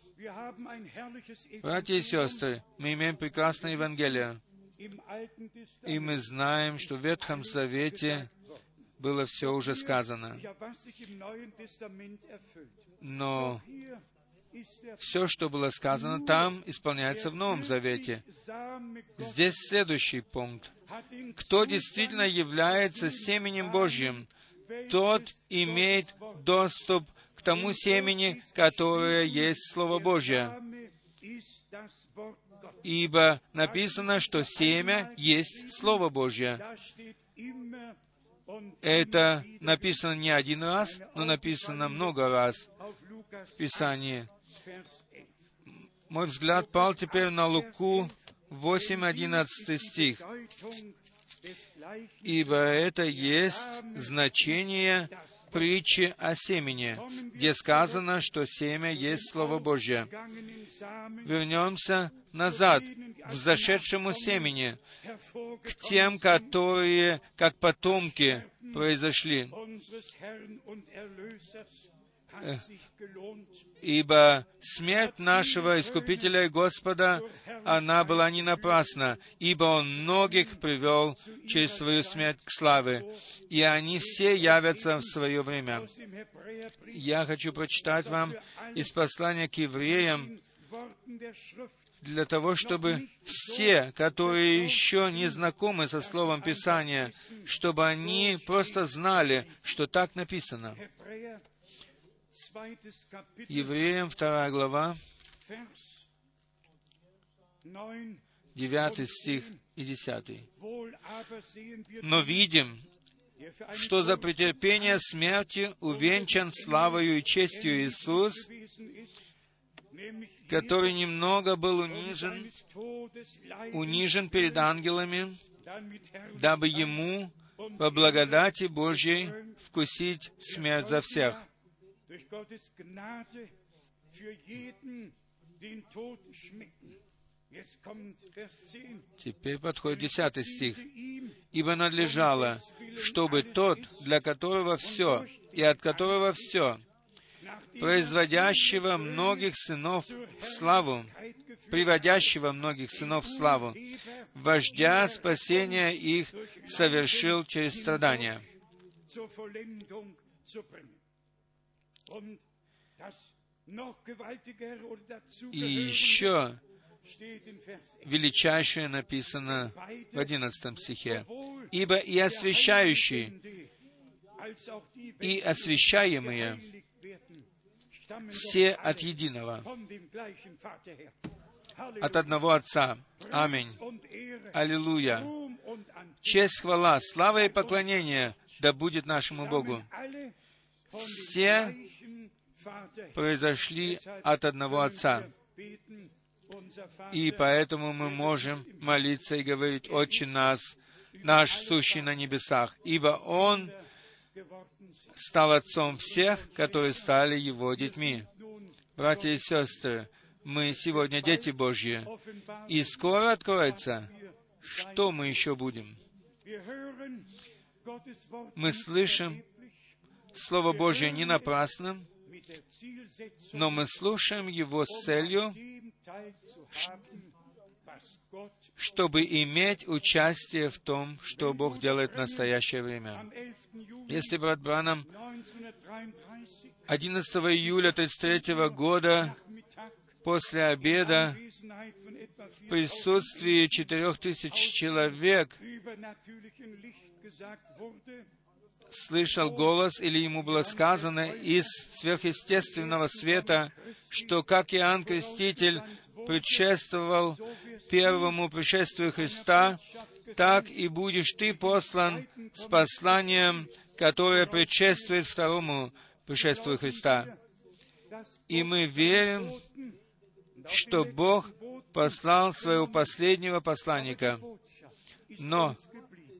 Братья и сестры, мы имеем прекрасное Евангелие, и мы знаем, что в Ветхом Завете было все уже сказано. Но все, что было сказано там, исполняется в Новом Завете. Здесь следующий пункт. Кто действительно является семенем Божьим, тот имеет доступ к тому семени, которое есть Слово Божье. Ибо написано, что семя есть Слово Божье. Это написано не один раз, но написано много раз в Писании. Мой взгляд пал теперь на Луку 8.11 стих. «Ибо это есть значение притчи о семени, где сказано, что семя есть Слово Божье. Вернемся назад, к зашедшему семени, к тем, которые, как потомки, произошли. Ибо смерть нашего Искупителя и Господа, она была не напрасна, ибо Он многих привел через свою смерть к славе, и они все явятся в свое время. Я хочу прочитать вам из послания к евреям, для того, чтобы все, которые еще не знакомы со Словом Писания, чтобы они просто знали, что так написано. Евреям вторая глава, девятый стих и десятый. «Но видим, что за претерпение смерти увенчан славою и честью Иисус, который немного был унижен, унижен перед ангелами, дабы Ему по благодати Божьей вкусить смерть за всех durch Gottes Gnade für jeden den Tod schmecken. Теперь подходит десятый стих. «Ибо надлежало, чтобы тот, для которого все, и от которого все, производящего многих сынов в славу, приводящего многих сынов в славу, вождя спасения их совершил через страдания. И еще величайшее написано в одиннадцатом стихе. «Ибо и освящающий, и освящаемые все от единого, от одного Отца. Аминь. Аллилуйя. Честь, хвала, слава и поклонение да будет нашему Богу. Все произошли от одного Отца. И поэтому мы можем молиться и говорить, «Отче нас, наш сущий на небесах», ибо Он стал Отцом всех, которые стали Его детьми. Братья и сестры, мы сегодня дети Божьи, и скоро откроется, что мы еще будем. Мы слышим Слово Божье не напрасно, но мы слушаем его с целью, чтобы иметь участие в том, что Бог делает в настоящее время. Если брат Бранам 11 июля 1933 года после обеда в присутствии четырех тысяч человек слышал голос, или ему было сказано из сверхъестественного света, что как Иоанн Креститель предшествовал первому пришествию Христа, так и будешь ты послан с посланием, которое предшествует второму пришествию Христа. И мы верим, что Бог послал своего последнего посланника. Но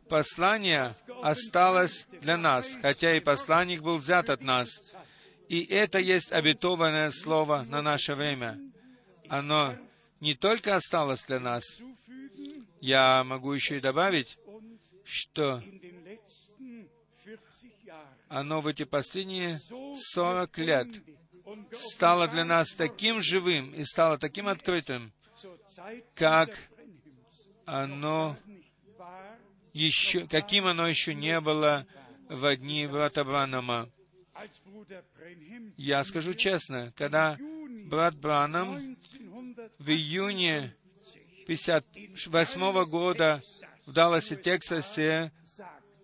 послание осталось для нас, хотя и посланник был взят от нас. И это есть обетованное слово на наше время. Оно не только осталось для нас, я могу еще и добавить, что оно в эти последние сорок лет стало для нас таким живым и стало таким открытым, как оно еще, каким оно еще не было в дни брата Бранама. Я скажу честно, когда брат Бранам в июне 1958 года в Далласе, Тексасе,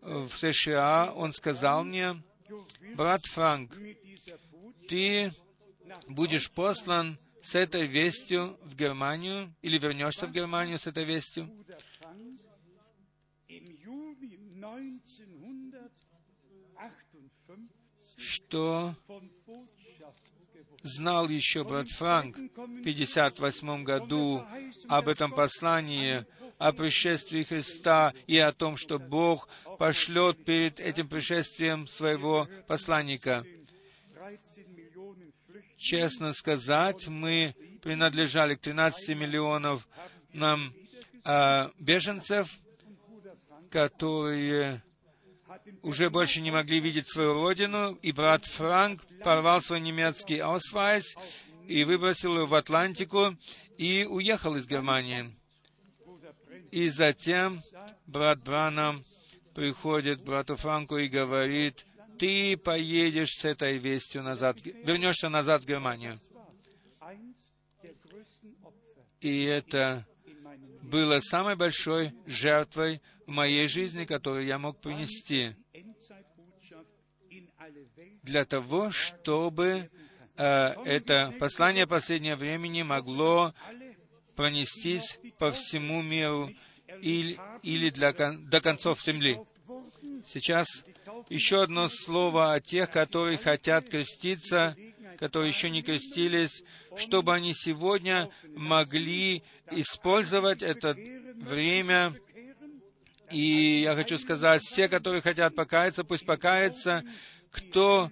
в США, он сказал мне, брат Франк, ты будешь послан с этой вестью в Германию, или вернешься в Германию с этой вестью. Что знал еще брат Франк в 1958 году об этом послании, о пришествии Христа и о том, что Бог пошлет перед этим пришествием своего посланника. Честно сказать, мы принадлежали к 13 миллионов нам э, беженцев, которые уже больше не могли видеть свою родину, и брат Франк порвал свой немецкий аусвайс и выбросил его в Атлантику и уехал из Германии. И затем брат Бранам приходит к брату Франку и говорит, ты поедешь с этой вестью назад, вернешься назад в Германию. И это было самой большой жертвой в моей жизни, которую я мог принести для того, чтобы э, это послание последнего времени могло пронестись по всему миру или, или для, до концов земли. Сейчас еще одно слово о тех, которые хотят креститься, которые еще не крестились, чтобы они сегодня могли использовать это время. И я хочу сказать, все, которые хотят покаяться, пусть покаются. Кто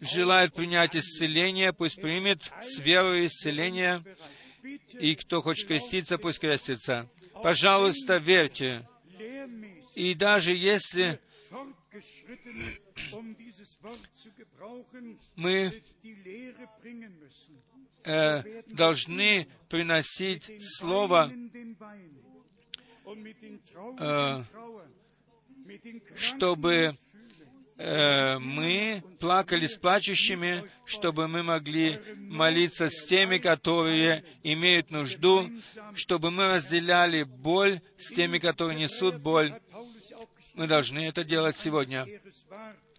желает принять исцеление, пусть примет с верой исцеление. И кто хочет креститься, пусть крестится. Пожалуйста, верьте. И даже если мы э, должны приносить Слово, э, чтобы э, мы плакали с плачущими, чтобы мы могли молиться с теми, которые имеют нужду, чтобы мы разделяли боль с теми, которые несут боль. Мы должны это делать сегодня.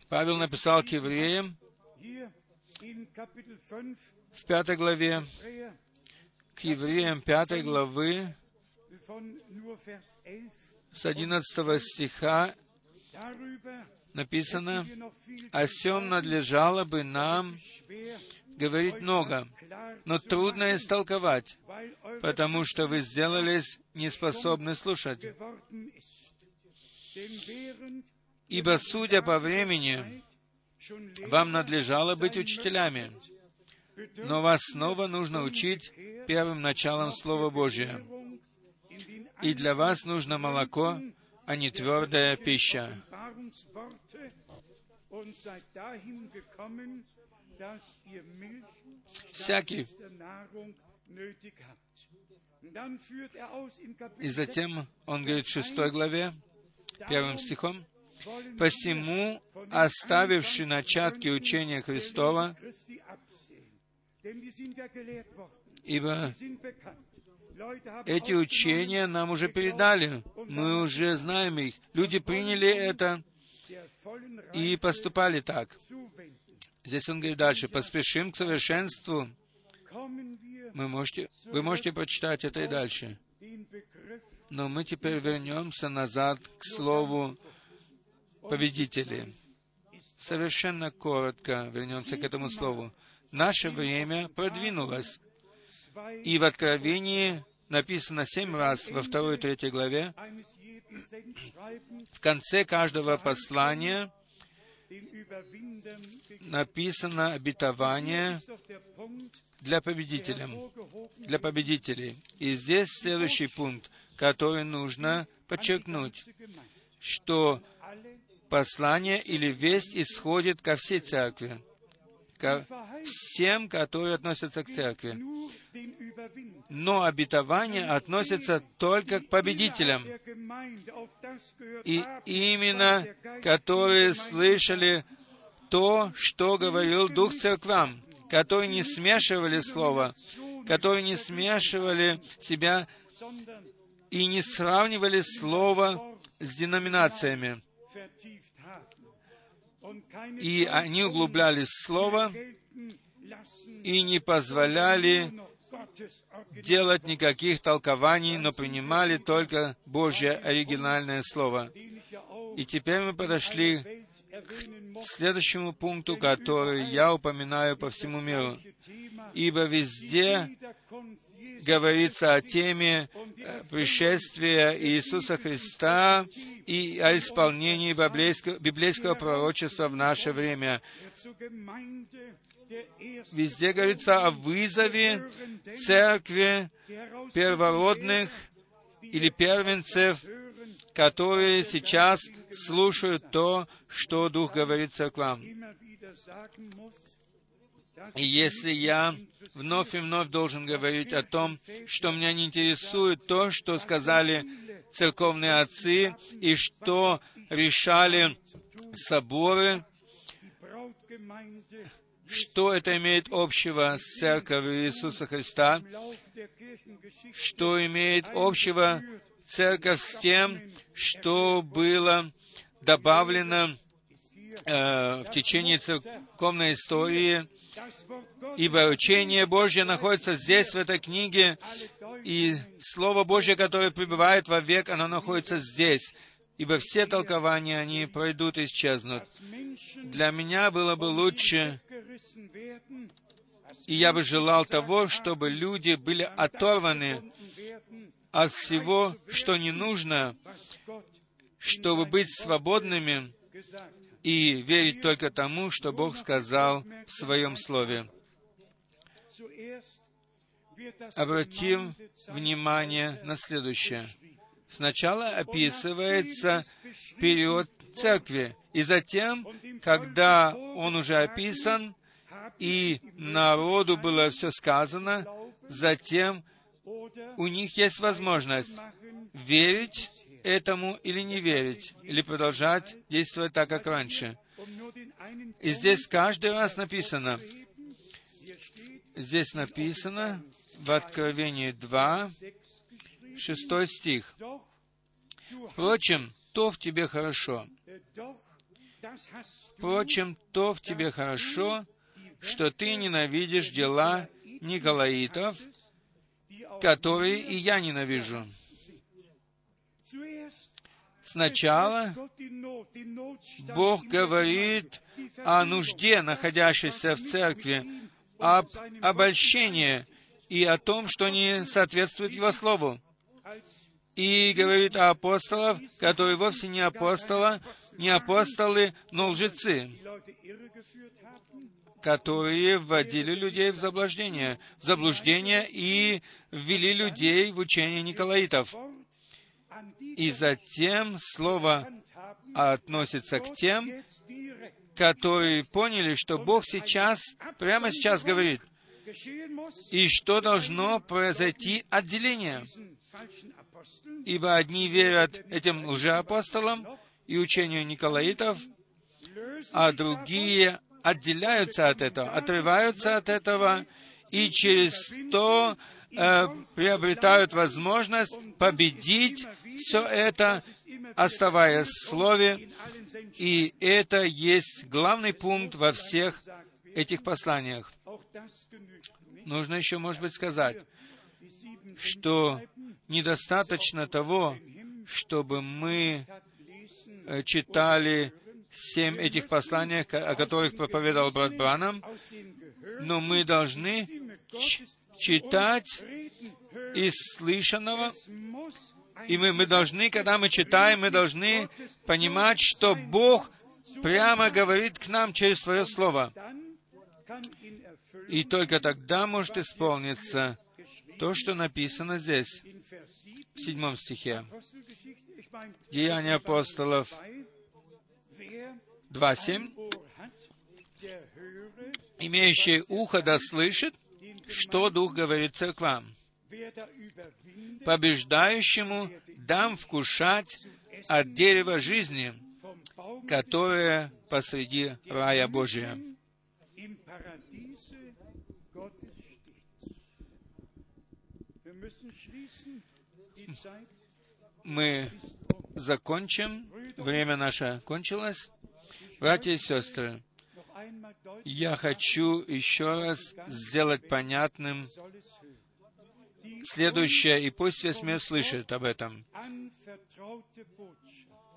Павел написал к евреям в пятой главе, к евреям пятой главы, с одиннадцатого стиха написано, «О сем надлежало бы нам говорить много, но трудно истолковать, потому что вы сделались неспособны слушать. Ибо, судя по времени, вам надлежало быть учителями, но вас снова нужно учить первым началом Слова Божия. И для вас нужно молоко, а не твердая пища. Всякий и затем он говорит в шестой главе, первым стихом, «Посему, оставивший начатки учения Христова, ибо эти учения нам уже передали, мы уже знаем их. Люди приняли это и поступали так. Здесь он говорит дальше, поспешим к совершенству. Мы можете, вы можете прочитать это и дальше. Но мы теперь вернемся назад к слову победители. Совершенно коротко вернемся к этому слову. Наше время продвинулось. И в Откровении написано семь раз во второй и третьей главе, в конце каждого послания написано обетование для победителя, для победителей. И здесь следующий пункт, который нужно подчеркнуть, что послание или весть исходит ко всей церкви, ко всем, которые относятся к церкви. Но обетование относится только к победителям. И именно, которые слышали то, что говорил Дух церквам, которые не смешивали Слово, которые не смешивали себя и не сравнивали Слово с деноминациями. И они углублялись в Слово и не позволяли делать никаких толкований, но принимали только Божье оригинальное Слово. И теперь мы подошли к следующему пункту, который я упоминаю по всему миру. Ибо везде говорится о теме э, пришествия Иисуса Христа и о исполнении библейского, библейского пророчества в наше время. Везде говорится о вызове церкви первородных или первенцев, которые сейчас слушают то, что Дух говорит церквам. И если я вновь и вновь должен говорить о том, что меня не интересует то, что сказали церковные отцы и что решали соборы, что это имеет общего с церковью Иисуса Христа, что имеет общего церковь с тем, что было добавлено э, в течение церковной истории ибо учение Божье находится здесь, в этой книге, и Слово Божье, которое пребывает во век, оно находится здесь, ибо все толкования, они пройдут и исчезнут. Для меня было бы лучше, и я бы желал того, чтобы люди были оторваны от всего, что не нужно, чтобы быть свободными и верить только тому, что Бог сказал в Своем Слове. Обратим внимание на следующее. Сначала описывается период церкви, и затем, когда он уже описан, и народу было все сказано, затем у них есть возможность верить этому или не верить, или продолжать действовать так, как раньше. И здесь каждый раз написано, здесь написано в Откровении 2, 6 стих. Впрочем, то в тебе хорошо. Впрочем, то в тебе хорошо, что ты ненавидишь дела Николаитов, которые и я ненавижу. Сначала Бог говорит о нужде, находящейся в церкви, об обольщении и о том, что не соответствует Его Слову. И говорит о апостолах, которые вовсе не апостола, не апостолы, но лжецы, которые вводили людей в заблуждение, в заблуждение и ввели людей в учение Николаитов. И затем слово относится к тем, которые поняли, что Бог сейчас, прямо сейчас говорит, и что должно произойти отделение. Ибо одни верят этим лжеапостолам и учению Николаитов, а другие отделяются от этого, отрываются от этого, и через то э, приобретают возможность победить все это, оставаясь в Слове, и это есть главный пункт во всех этих посланиях. Нужно еще, может быть, сказать, что недостаточно того, чтобы мы э, читали семь этих посланий, о которых проповедовал брат Бранам, но мы должны читать из слышанного, и мы, мы должны, когда мы читаем, мы должны понимать, что Бог прямо говорит к нам через Свое Слово. И только тогда может исполниться то, что написано здесь, в седьмом стихе. Деяния апостолов 2.7. «Имеющий ухо да слышит, что Дух говорит церквам. Побеждающему дам вкушать от дерева жизни, которое посреди рая Божия». Мы закончим. Время наше кончилось. Братья и сестры, я хочу еще раз сделать понятным следующее, и пусть весь мир слышит об этом.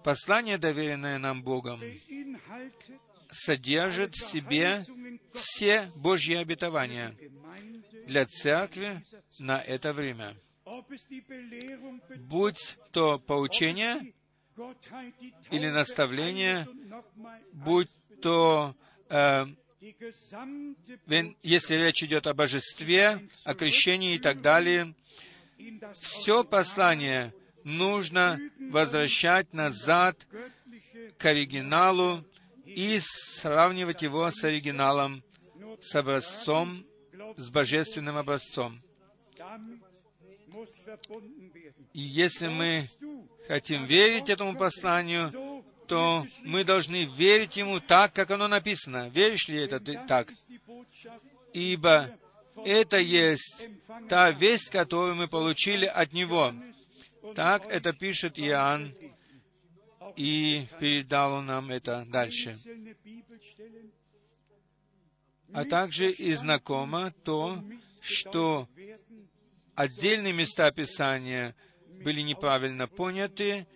Послание, доверенное нам Богом, содержит в себе все Божьи обетования для церкви на это время. Будь то поучение или наставление, будь то э, если речь идет о божестве, о крещении и так далее, все послание нужно возвращать назад к оригиналу и сравнивать его с оригиналом, с образцом, с божественным образцом. И если мы хотим верить этому посланию, то мы должны верить ему так, как оно написано. Веришь ли это ты так? Ибо это есть та весть, которую мы получили от Него. Так это пишет Иоанн, и передал он нам это дальше. А также и знакомо то, что отдельные места Писания были неправильно поняты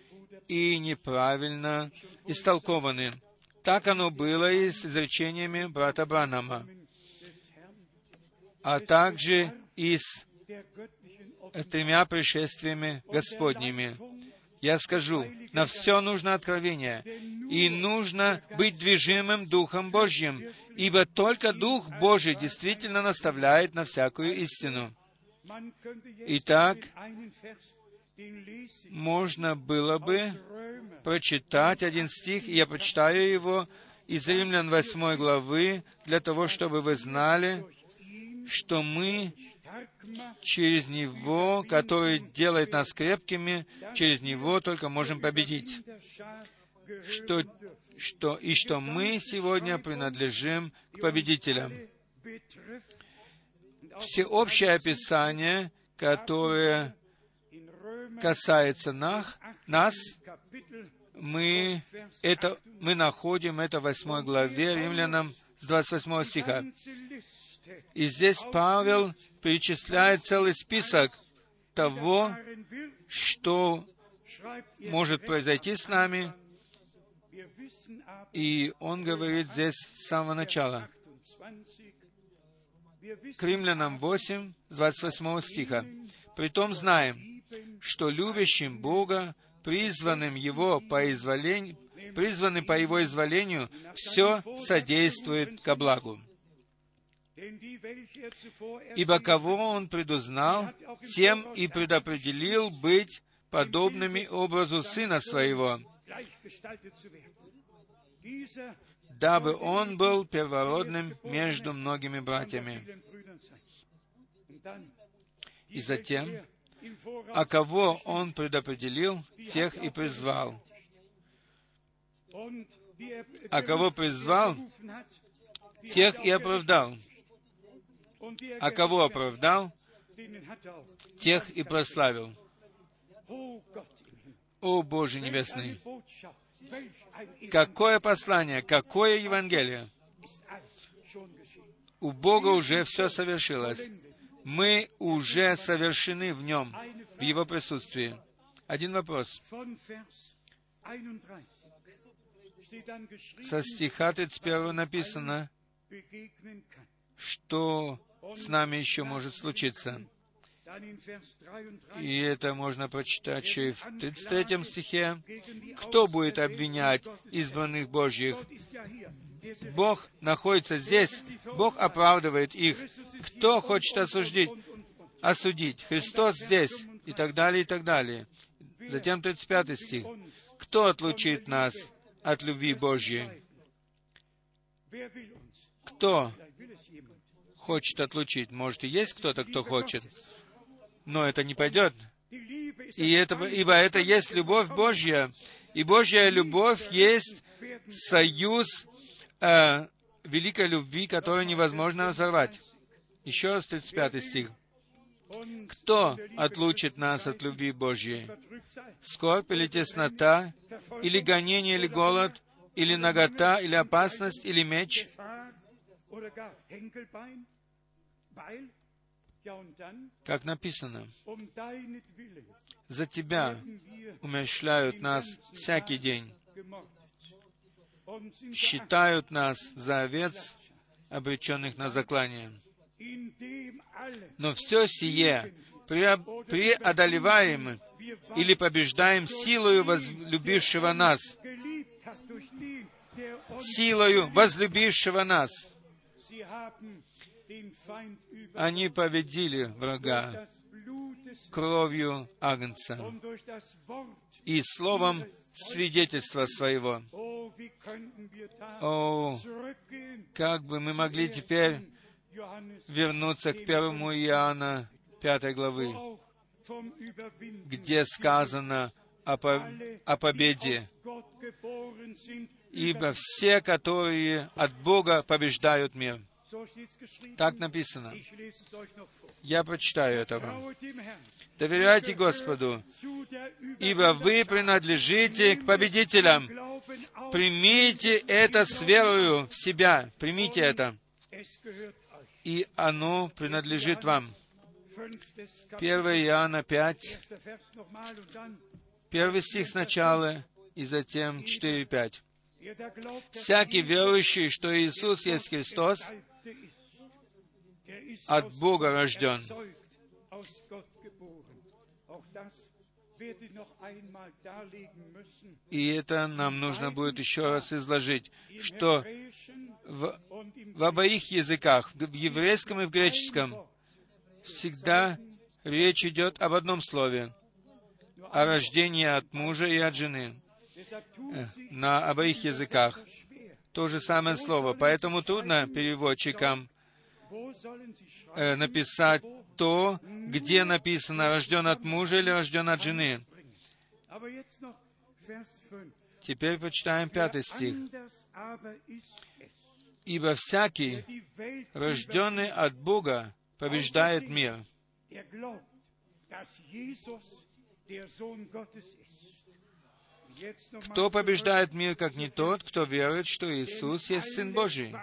и неправильно истолкованы. Так оно было и с изречениями брата Бранама, а также и с тремя пришествиями Господними. Я скажу, на все нужно откровение, и нужно быть движимым Духом Божьим, ибо только Дух Божий действительно наставляет на всякую истину. Итак, можно было бы прочитать один стих, и я прочитаю его из Римлян 8 главы, для того, чтобы вы знали, что мы через Него, который делает нас крепкими, через Него только можем победить. Что, что, и что мы сегодня принадлежим к победителям. Всеобщее описание, которое касается нас, нас мы, это, мы находим это в 8 главе Римлянам с 28 стиха. И здесь Павел перечисляет целый список того, что может произойти с нами, и он говорит здесь с самого начала. К римлянам 8, 28 стиха. «Притом знаем, что любящим Бога, призванным Его по изволению, призваны по Его изволению, все содействует ко благу. Ибо кого Он предузнал, тем и предопределил быть подобными образу Сына Своего, дабы Он был первородным между многими братьями. И затем, а кого Он предопределил, тех и призвал. А кого призвал, тех и оправдал. А кого оправдал, тех и прославил. О Боже Небесный! Какое послание, какое Евангелие! У Бога уже все совершилось. Мы уже совершены в Нем, в Его присутствии. Один вопрос. Со стиха 31 написано, что с нами еще может случиться. И это можно прочитать еще и в 33 стихе. Кто будет обвинять избранных Божьих? Бог находится здесь. Бог оправдывает их. Кто хочет осудить? Осудить. Христос здесь. И так далее, и так далее. Затем 35 стих. Кто отлучит нас от любви Божьей? Кто хочет отлучить? Может, и есть кто-то, кто хочет. Но это не пойдет. И это, ибо это есть любовь Божья. И Божья любовь есть союз э, великой любви, которую невозможно разорвать. Еще раз 35 стих. Кто отлучит нас от любви Божьей? Скорбь или теснота, или гонение, или голод, или нагота, или опасность, или меч? Как написано, за Тебя умерщвляют нас всякий день, считают нас за овец, обреченных на заклание. Но все сие преодолеваем или побеждаем силою возлюбившего нас, силою возлюбившего нас. Они победили врага кровью Агнца и словом свидетельства своего. О, как бы мы могли теперь вернуться к 1 Иоанна 5 главы, где сказано о, по, о победе. Ибо все, которые от Бога побеждают мир. Так написано. Я прочитаю это вам. Доверяйте Господу, ибо вы принадлежите к победителям. Примите это с верою в себя. Примите это. И оно принадлежит вам. 1 Иоанна 5, первый стих сначала, и затем 4-5. «Всякий верующий, что Иисус есть Христос, от Бога рожден. И это нам нужно будет еще раз изложить, что в, в обоих языках, в еврейском и в греческом, всегда речь идет об одном слове, о рождении от мужа и от жены э, на обоих языках. То же самое слово. Поэтому трудно переводчикам написать то, где написано «рожден от мужа» или «рожден от жены». Теперь почитаем пятый стих. «Ибо всякий, рожденный от Бога, побеждает мир». Кто побеждает мир, как не тот, кто верует, что Иисус есть Сын Божий?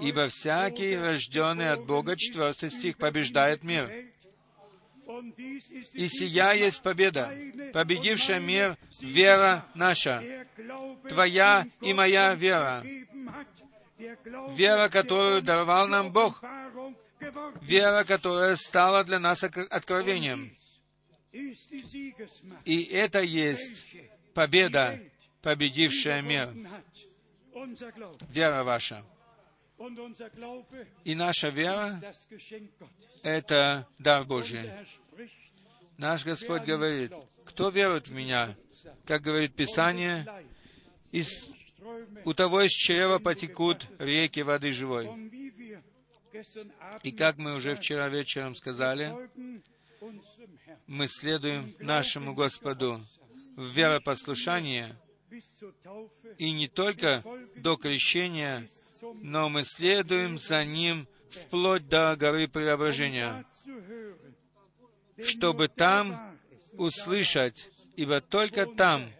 Ибо всякий, рожденный от Бога, четвертый стих, побеждает мир. И сия есть победа, победившая мир, вера наша, твоя и моя вера, вера, которую даровал нам Бог, вера, которая стала для нас откровением. И это есть победа, победившая мир. Вера ваша. И наша вера — это дар Божий. Наш Господь говорит, кто верует в Меня, как говорит Писание, из, у того из чрева потекут реки воды живой. И как мы уже вчера вечером сказали, мы следуем нашему Господу в веропослушание, и не только до крещения, но мы следуем за Ним вплоть до горы преображения, чтобы там услышать, ибо только там,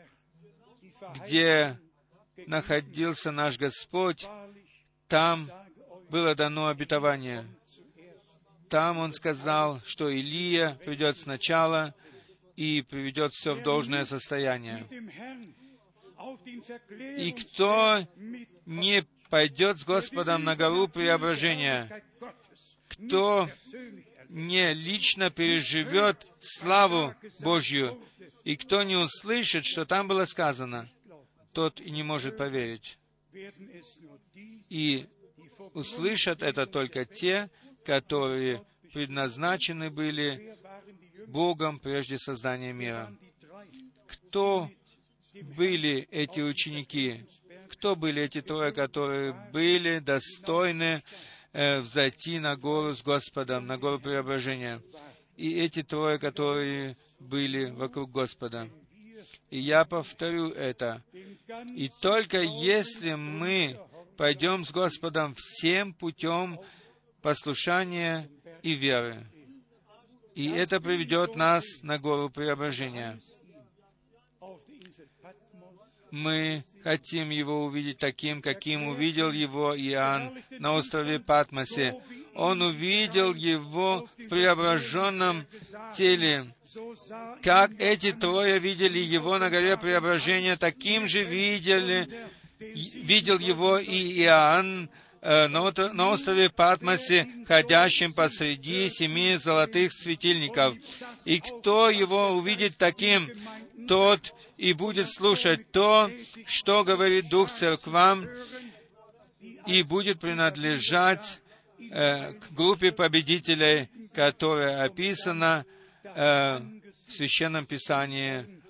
где находился наш Господь, там было дано обетование. Там он сказал, что Илия придет сначала и приведет все в должное состояние. И кто не пойдет с Господом на гору преображения, кто не лично переживет славу Божью, и кто не услышит, что там было сказано, тот и не может поверить. И услышат это только те, которые предназначены были Богом прежде создания мира. Кто были эти ученики? Кто были эти трое, которые были достойны э, взойти на гору с Господом, на гору преображения? И эти трое, которые были вокруг Господа. И я повторю это. И только если мы пойдем с Господом всем путем послушания и веры. И это приведет нас на гору преображения. Мы хотим его увидеть таким, каким увидел его Иоанн на острове Патмосе. Он увидел его в преображенном теле. Как эти трое видели его на горе преображения, таким же видели, видел его и Иоанн на острове Патмосе, ходящим посреди семи золотых светильников. И кто его увидит таким, тот и будет слушать то, что говорит Дух Церквам, и будет принадлежать э, к группе победителей, которая описана э, в Священном Pисании.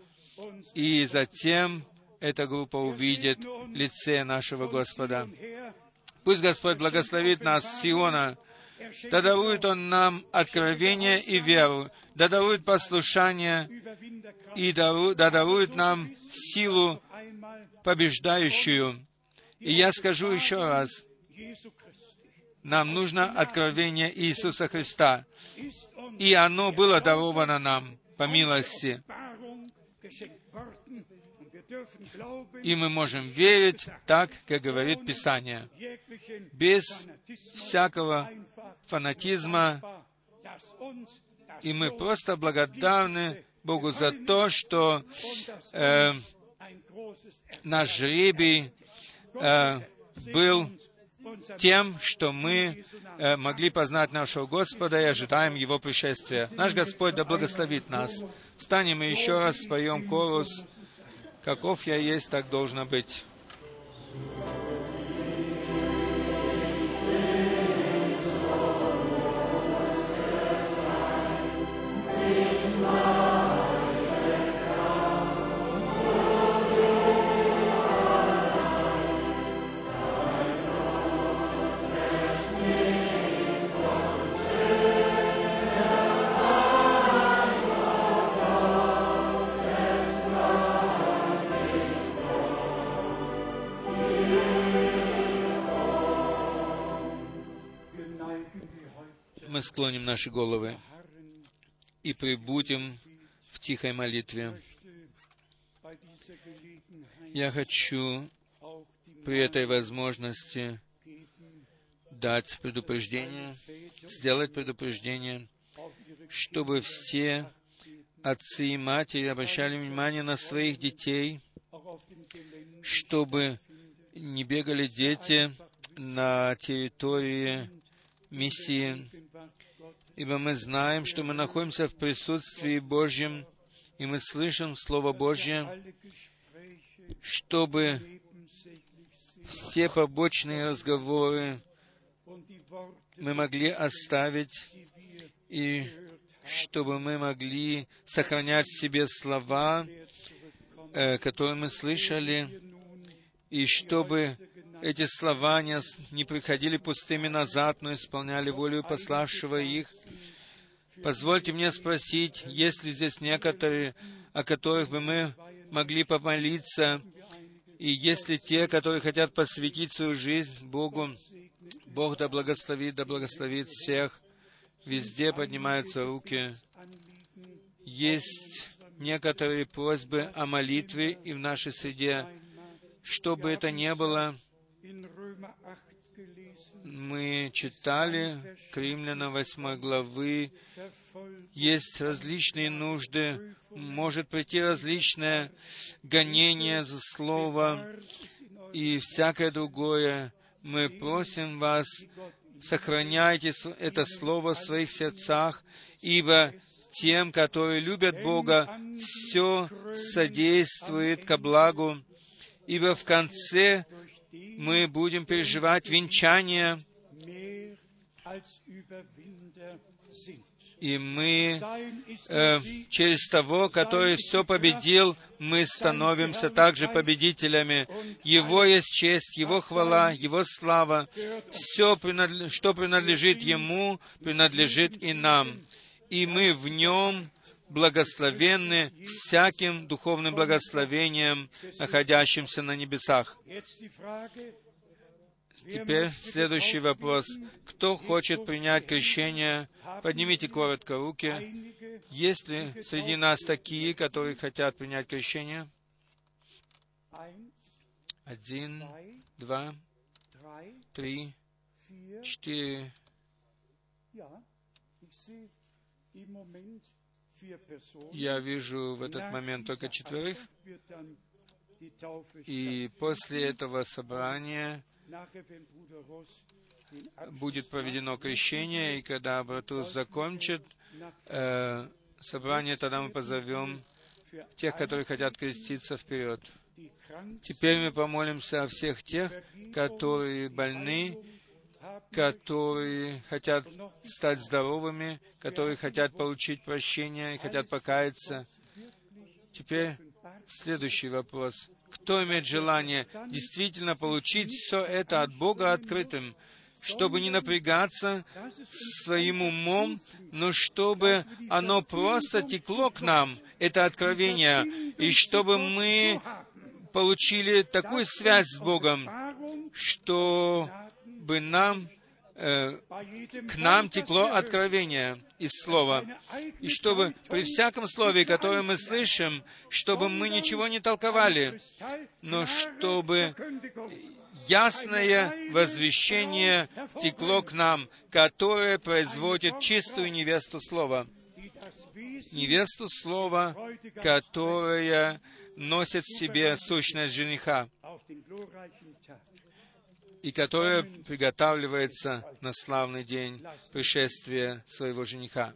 И затем эта группа увидит лице нашего Господа. Пусть Господь благословит нас Сиона, да дарует Он нам откровение и веру, да дарует послушание и да дарует нам силу побеждающую. И я скажу еще раз, нам нужно откровение Иисуса Христа, и оно было даровано нам по милости. И мы можем верить так, как говорит Писание, без всякого фанатизма. И мы просто благодарны Богу за то, что э, наш жребий э, был тем, что мы э, могли познать нашего Господа и ожидаем Его пришествия. Наш Господь да благословит нас. Встанем и еще раз споем корус Каков я есть, так должно быть. Склоним наши головы и прибудем в тихой молитве. Я хочу при этой возможности дать предупреждение, сделать предупреждение, чтобы все отцы и матери обращали внимание на своих детей, чтобы не бегали дети на территории миссии, ибо мы знаем, что мы находимся в присутствии Божьем, и мы слышим Слово Божье, чтобы все побочные разговоры мы могли оставить, и чтобы мы могли сохранять в себе слова, э, которые мы слышали, и чтобы эти слова не, не приходили пустыми назад, но исполняли волю пославшего их. Позвольте мне спросить, есть ли здесь некоторые, о которых бы мы могли помолиться, и есть ли те, которые хотят посвятить свою жизнь Богу, Бог да благословит, да благословит всех. Везде поднимаются руки. Есть некоторые просьбы о молитве и в нашей среде. Что бы это ни было, мы читали к Римлянам 8 главы, есть различные нужды, может прийти различное гонение за слово и всякое другое. Мы просим вас, сохраняйте это слово в своих сердцах, ибо тем, которые любят Бога, все содействует ко благу, ибо в конце мы будем переживать венчание, и мы э, через того, который все победил, мы становимся также победителями. Его есть честь, Его хвала, Его слава. Все, что принадлежит Ему, принадлежит и нам. И мы в Нем благословенны всяким духовным благословением, находящимся на небесах. Теперь следующий вопрос. Кто хочет принять крещение? Поднимите коротко руки. Есть ли среди нас такие, которые хотят принять крещение? Один, два, три, четыре. Я вижу в этот момент только четверых. И после этого собрания будет проведено крещение, и когда Братус закончит э, собрание, тогда мы позовем тех, которые хотят креститься вперед. Теперь мы помолимся о всех тех, которые больны, которые хотят стать здоровыми, которые хотят получить прощение и хотят покаяться. Теперь следующий вопрос. Кто имеет желание действительно получить все это от Бога открытым, чтобы не напрягаться своим умом, но чтобы оно просто текло к нам, это откровение, и чтобы мы получили такую связь с Богом, чтобы нам э, к нам текло откровение из Слова, и чтобы при всяком слове, которое мы слышим, чтобы мы ничего не толковали, но чтобы ясное возвещение текло к нам, которое производит чистую невесту Слова. Невесту Слова, которая носит в себе сущность жениха и которая приготавливается на славный день пришествия своего жениха.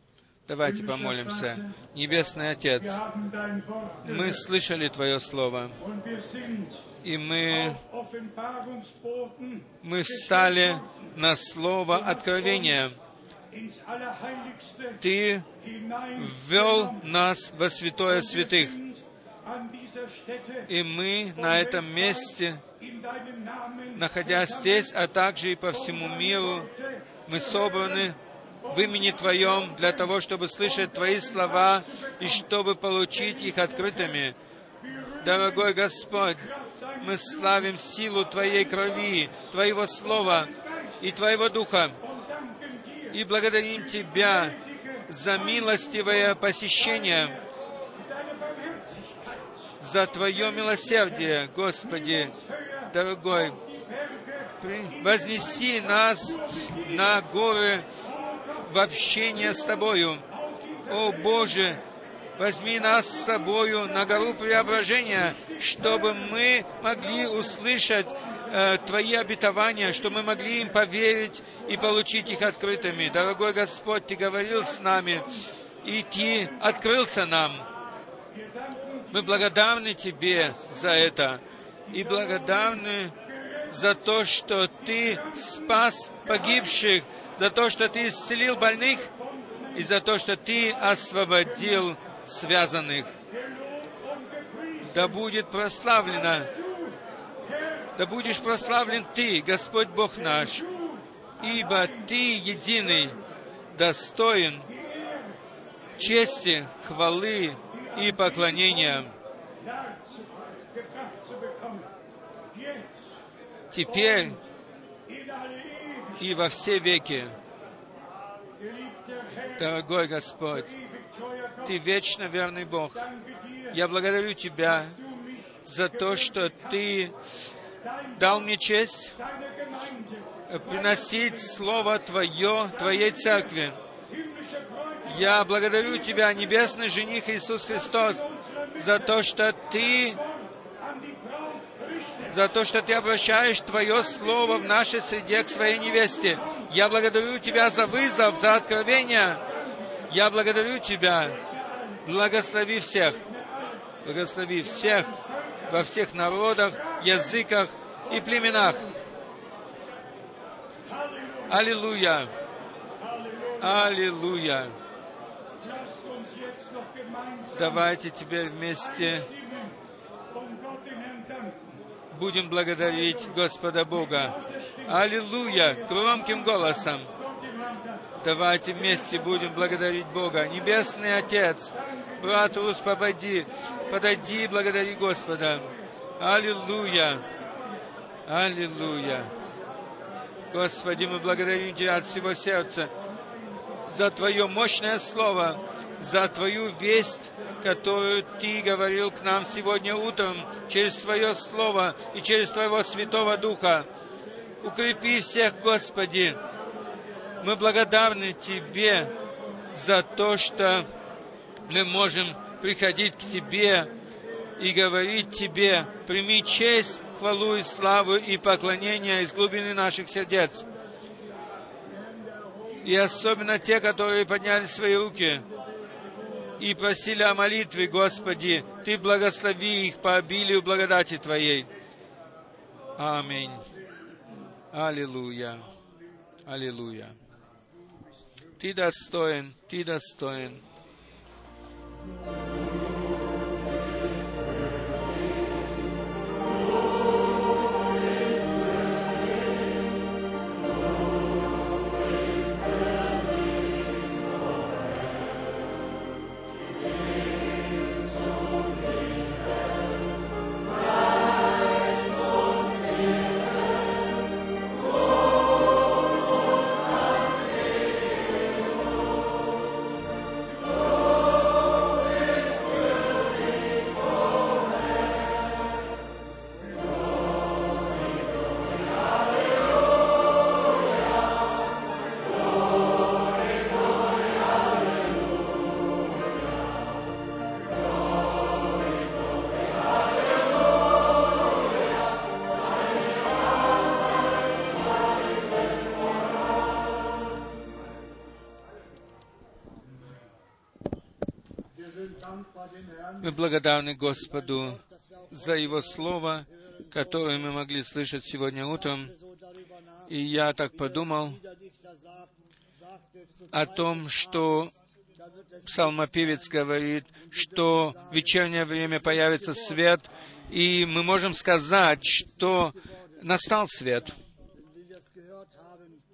Давайте помолимся. Небесный Отец, мы слышали Твое Слово, и мы, мы встали на Слово откровения. Ты ввел нас во святое святых, и мы на этом месте находясь здесь, а также и по всему миру, мы собраны в имени Твоем для того, чтобы слышать Твои слова и чтобы получить их открытыми. Дорогой Господь, мы славим силу Твоей крови, Твоего Слова и Твоего Духа. И благодарим Тебя за милостивое посещение, за Твое милосердие, Господи, дорогой. Вознеси нас на горы в общение с Тобою. О Боже, возьми нас с собою на гору преображения, чтобы мы могли услышать э, Твои обетования, чтобы мы могли им поверить и получить их открытыми. Дорогой Господь, Ты говорил с нами, и Ты открылся нам. Мы благодарны Тебе за это и благодарны за то, что Ты спас погибших, за то, что Ты исцелил больных и за то, что Ты освободил связанных. Да будет прославлено, да будешь прославлен Ты, Господь Бог наш, ибо Ты единый, достоин чести, хвалы и поклонения. Теперь и во все веки. Дорогой Господь, Ты вечно верный Бог. Я благодарю Тебя за то, что Ты дал мне честь приносить Слово Твое, Твоей Церкви. Я благодарю Тебя, Небесный Жених Иисус Христос, за то, что Ты за то, что Ты обращаешь Твое Слово в нашей среде к своей невесте. Я благодарю Тебя за вызов, за откровение. Я благодарю Тебя. Благослови всех. Благослови всех во всех народах, языках и племенах. Аллилуйя! Аллилуйя! Давайте теперь вместе будем благодарить Господа Бога. Аллилуйя! Громким голосом. Давайте вместе будем благодарить Бога. Небесный Отец, брат Рус, подойди, подойди и благодари Господа. Аллилуйя! Аллилуйя! Господи, мы благодарим Тебя от всего сердца за Твое мощное Слово, за Твою весть, которую Ты говорил к нам сегодня утром через Свое Слово и через Твоего Святого Духа. Укрепи всех, Господи. Мы благодарны Тебе за то, что мы можем приходить к Тебе и говорить Тебе, прими честь, хвалу и славу и поклонение из глубины наших сердец. И особенно те, которые подняли свои руки – и просили о молитве, Господи, Ты благослови их по обилию благодати Твоей. Аминь. Аллилуйя. Аллилуйя. Ты достоин, Ты достоин. Мы благодарны Господу за Его Слово, которое мы могли слышать сегодня утром. И я так подумал о том, что псалмопевец говорит, что в вечернее время появится свет, и мы можем сказать, что настал свет.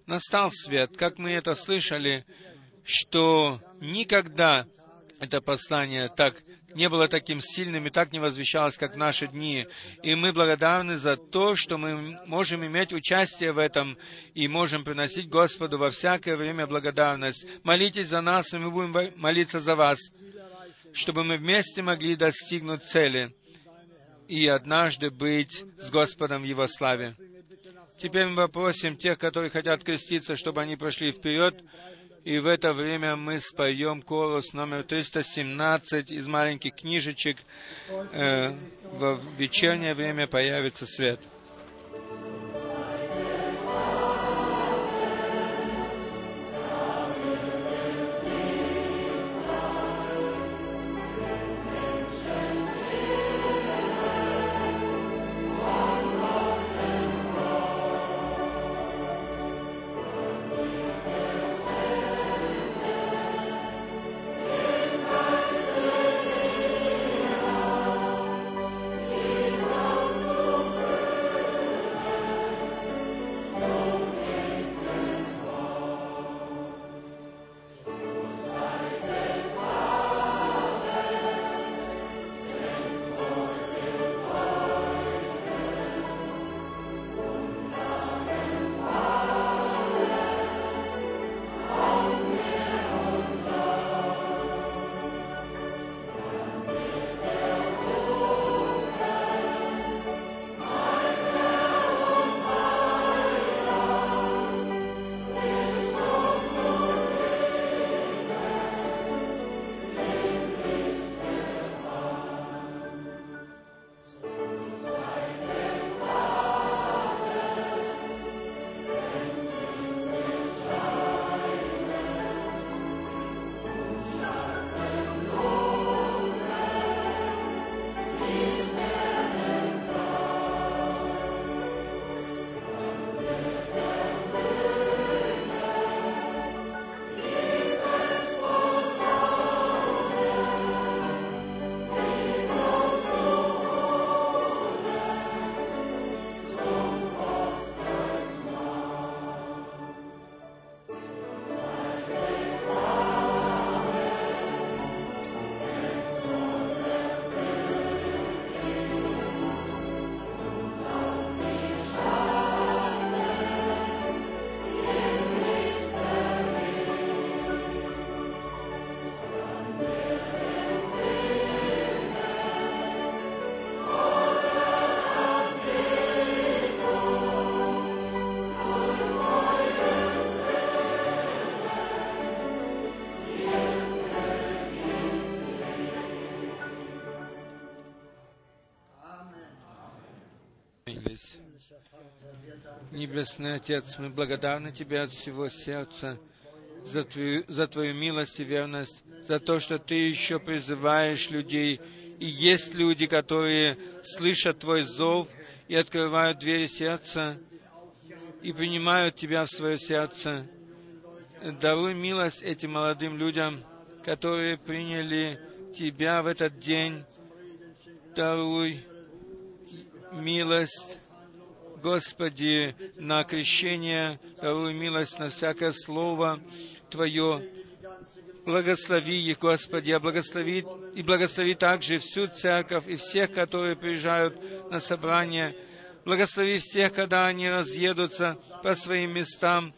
Настал свет, как мы это слышали, что никогда это послание так не было таким сильным и так не возвещалось, как в наши дни. И мы благодарны за то, что мы можем иметь участие в этом и можем приносить Господу во всякое время благодарность. Молитесь за нас, и мы будем молиться за вас, чтобы мы вместе могли достигнуть цели и однажды быть с Господом в Его славе. Теперь мы попросим тех, которые хотят креститься, чтобы они прошли вперед, и в это время мы споем колос номер 317 из маленьких книжечек. Э, в вечернее время появится свет. Небесный Отец, мы благодарны Тебе от всего сердца за Твою, за Твою милость и верность, за то, что Ты еще призываешь людей. И есть люди, которые слышат Твой зов и открывают двери сердца и принимают Тебя в свое сердце. Даруй милость этим молодым людям, которые приняли Тебя в этот день. Даруй милость Господи, на крещение, даруй милость на всякое слово Твое. Благослови их, Господи, а благослови, и благослови также всю церковь и всех, которые приезжают на собрание. Благослови всех, когда они разъедутся по своим местам,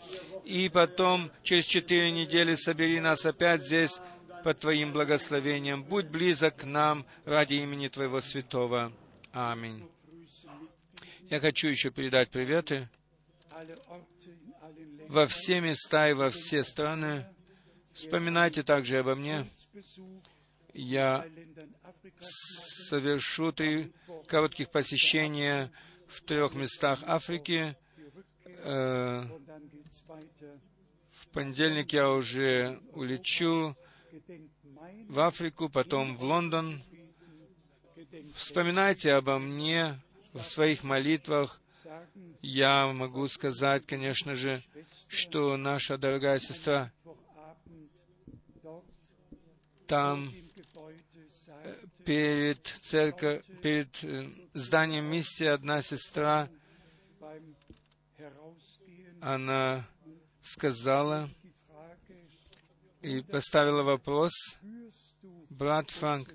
и потом через четыре недели собери нас опять здесь под Твоим благословением. Будь близок к нам ради имени Твоего святого. Аминь. Я хочу еще передать приветы во все места и во все страны. Вспоминайте также обо мне. Я совершу три коротких посещения в трех местах Африки. Э, в понедельник я уже улечу в Африку, потом в Лондон. Вспоминайте обо мне в своих молитвах я могу сказать, конечно же, что наша дорогая сестра там э, перед церковь, перед э, зданием миссии одна сестра, она сказала и поставила вопрос, брат Франк,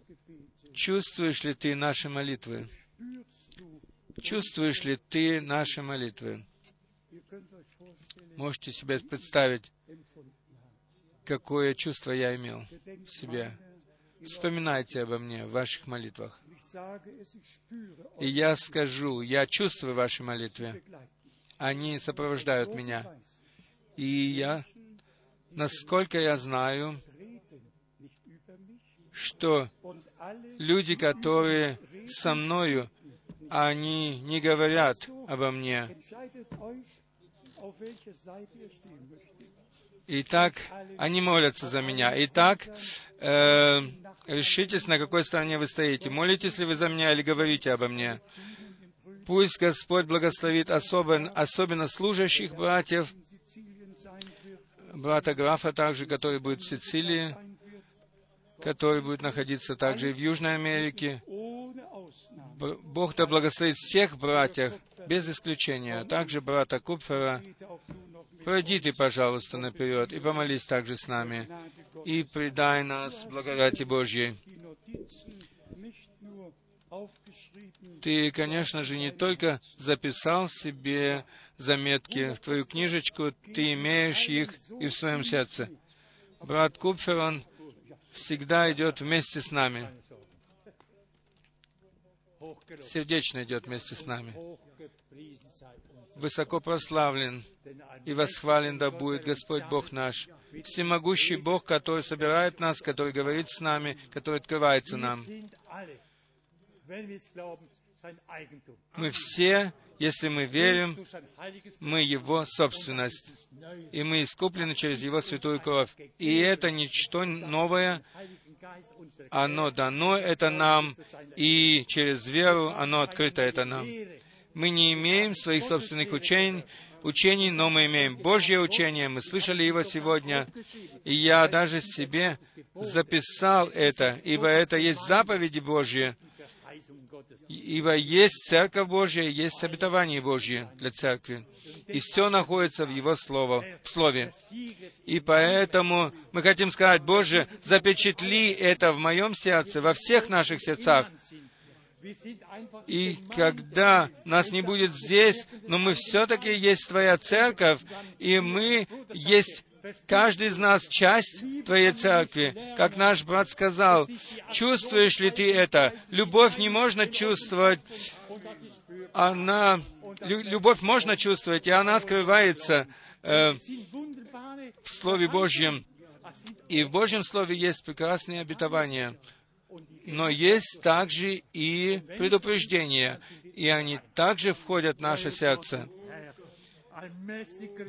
чувствуешь ли ты наши молитвы? Чувствуешь ли ты наши молитвы? Можете себе представить, какое чувство я имел в себе. Вспоминайте обо мне в ваших молитвах. И я скажу, я чувствую ваши молитвы. Они сопровождают меня. И я, насколько я знаю, что люди, которые со мною, они не говорят обо мне. Итак, они молятся за меня. Итак, э, решитесь, на какой стороне вы стоите. Молитесь ли вы за меня или говорите обо мне? Пусть Господь благословит особенно, особенно служащих братьев, брата Графа также, который будет в Сицилии, который будет находиться также и в Южной Америке. Бог да благословит всех братьев, без исключения, а также брата Купфера. Пройди ты, пожалуйста, наперед и помолись также с нами, и предай нас благодати Божьей. Ты, конечно же, не только записал себе заметки в твою книжечку, ты имеешь их и в своем сердце. Брат Купфер, он всегда идет вместе с нами. Сердечно идет вместе с нами. Высоко прославлен и восхвален да будет Господь Бог наш, всемогущий Бог, который собирает нас, который говорит с нами, который открывается нам. Мы все, если мы верим, мы Его собственность, и мы искуплены через Его святую кровь. И это ничто новое, оно дано это нам, и через веру оно открыто это нам. Мы не имеем своих собственных учений, учений, но мы имеем Божье учение, мы слышали его сегодня, и я даже себе записал это, ибо это есть заповеди Божьи, ибо есть Церковь Божья, есть обетование Божье для Церкви. И все находится в Его слово, в Слове. И поэтому мы хотим сказать, Боже, запечатли это в моем сердце, во всех наших сердцах. И когда нас не будет здесь, но мы все-таки есть Твоя Церковь, и мы есть Каждый из нас часть Твоей церкви. Как наш брат сказал, чувствуешь ли ты это? Любовь не можно чувствовать. Она, любовь можно чувствовать, и она открывается э, в Слове Божьем. И в Божьем Слове есть прекрасные обетования. Но есть также и предупреждения, и они также входят в наше сердце.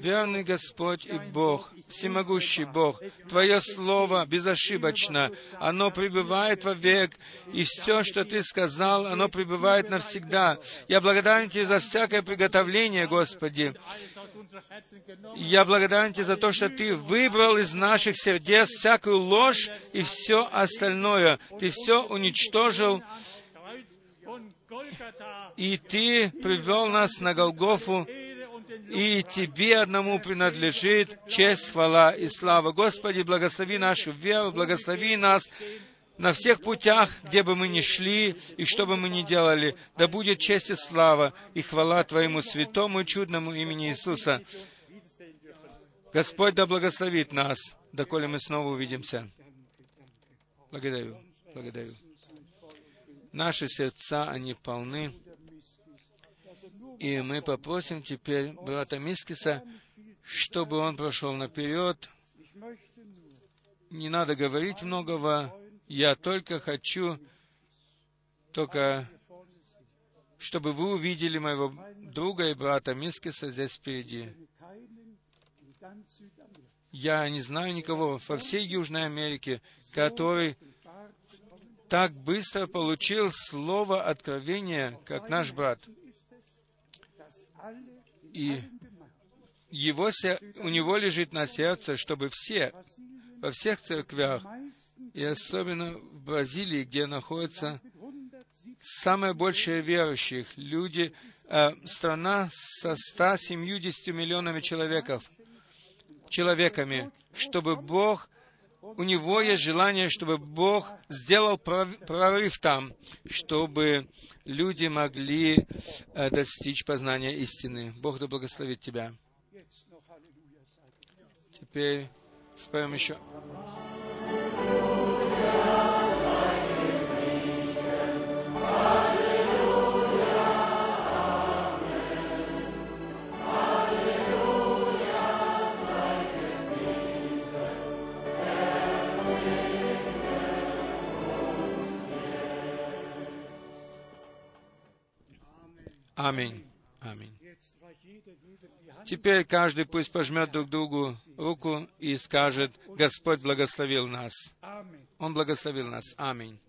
Верный Господь и Бог, всемогущий Бог, Твое Слово безошибочно, оно пребывает вовек, и все, что Ты сказал, оно пребывает навсегда. Я благодарен Тебе за всякое приготовление, Господи. Я благодарен Тебе за то, что Ты выбрал из наших сердец всякую ложь и все остальное. Ты все уничтожил, и Ты привел нас на Голгофу, и Тебе одному принадлежит честь, хвала и слава. Господи, благослови нашу веру, благослови нас на всех путях, где бы мы ни шли и что бы мы ни делали. Да будет честь и слава и хвала Твоему святому и чудному имени Иисуса. Господь да благословит нас, доколе мы снова увидимся. Благодарю, благодарю. Наши сердца, они полны и мы попросим теперь брата Мискиса, чтобы он прошел наперед. Не надо говорить многого. Я только хочу, только чтобы вы увидели моего друга и брата Мискиса здесь впереди. Я не знаю никого во всей Южной Америке, который так быстро получил слово откровения, как наш брат и его, у него лежит на сердце, чтобы все, во всех церквях, и особенно в Бразилии, где находится самое большее верующих, люди, э, страна со 170 миллионами человеков, человеками, чтобы Бог у него есть желание, чтобы Бог сделал прорыв там, чтобы люди могли э, достичь познания истины. Бог да благословит тебя. Теперь споем еще. Аминь. Аминь. Теперь каждый пусть пожмет друг другу руку и скажет, Господь благословил нас. Он благословил нас. Аминь.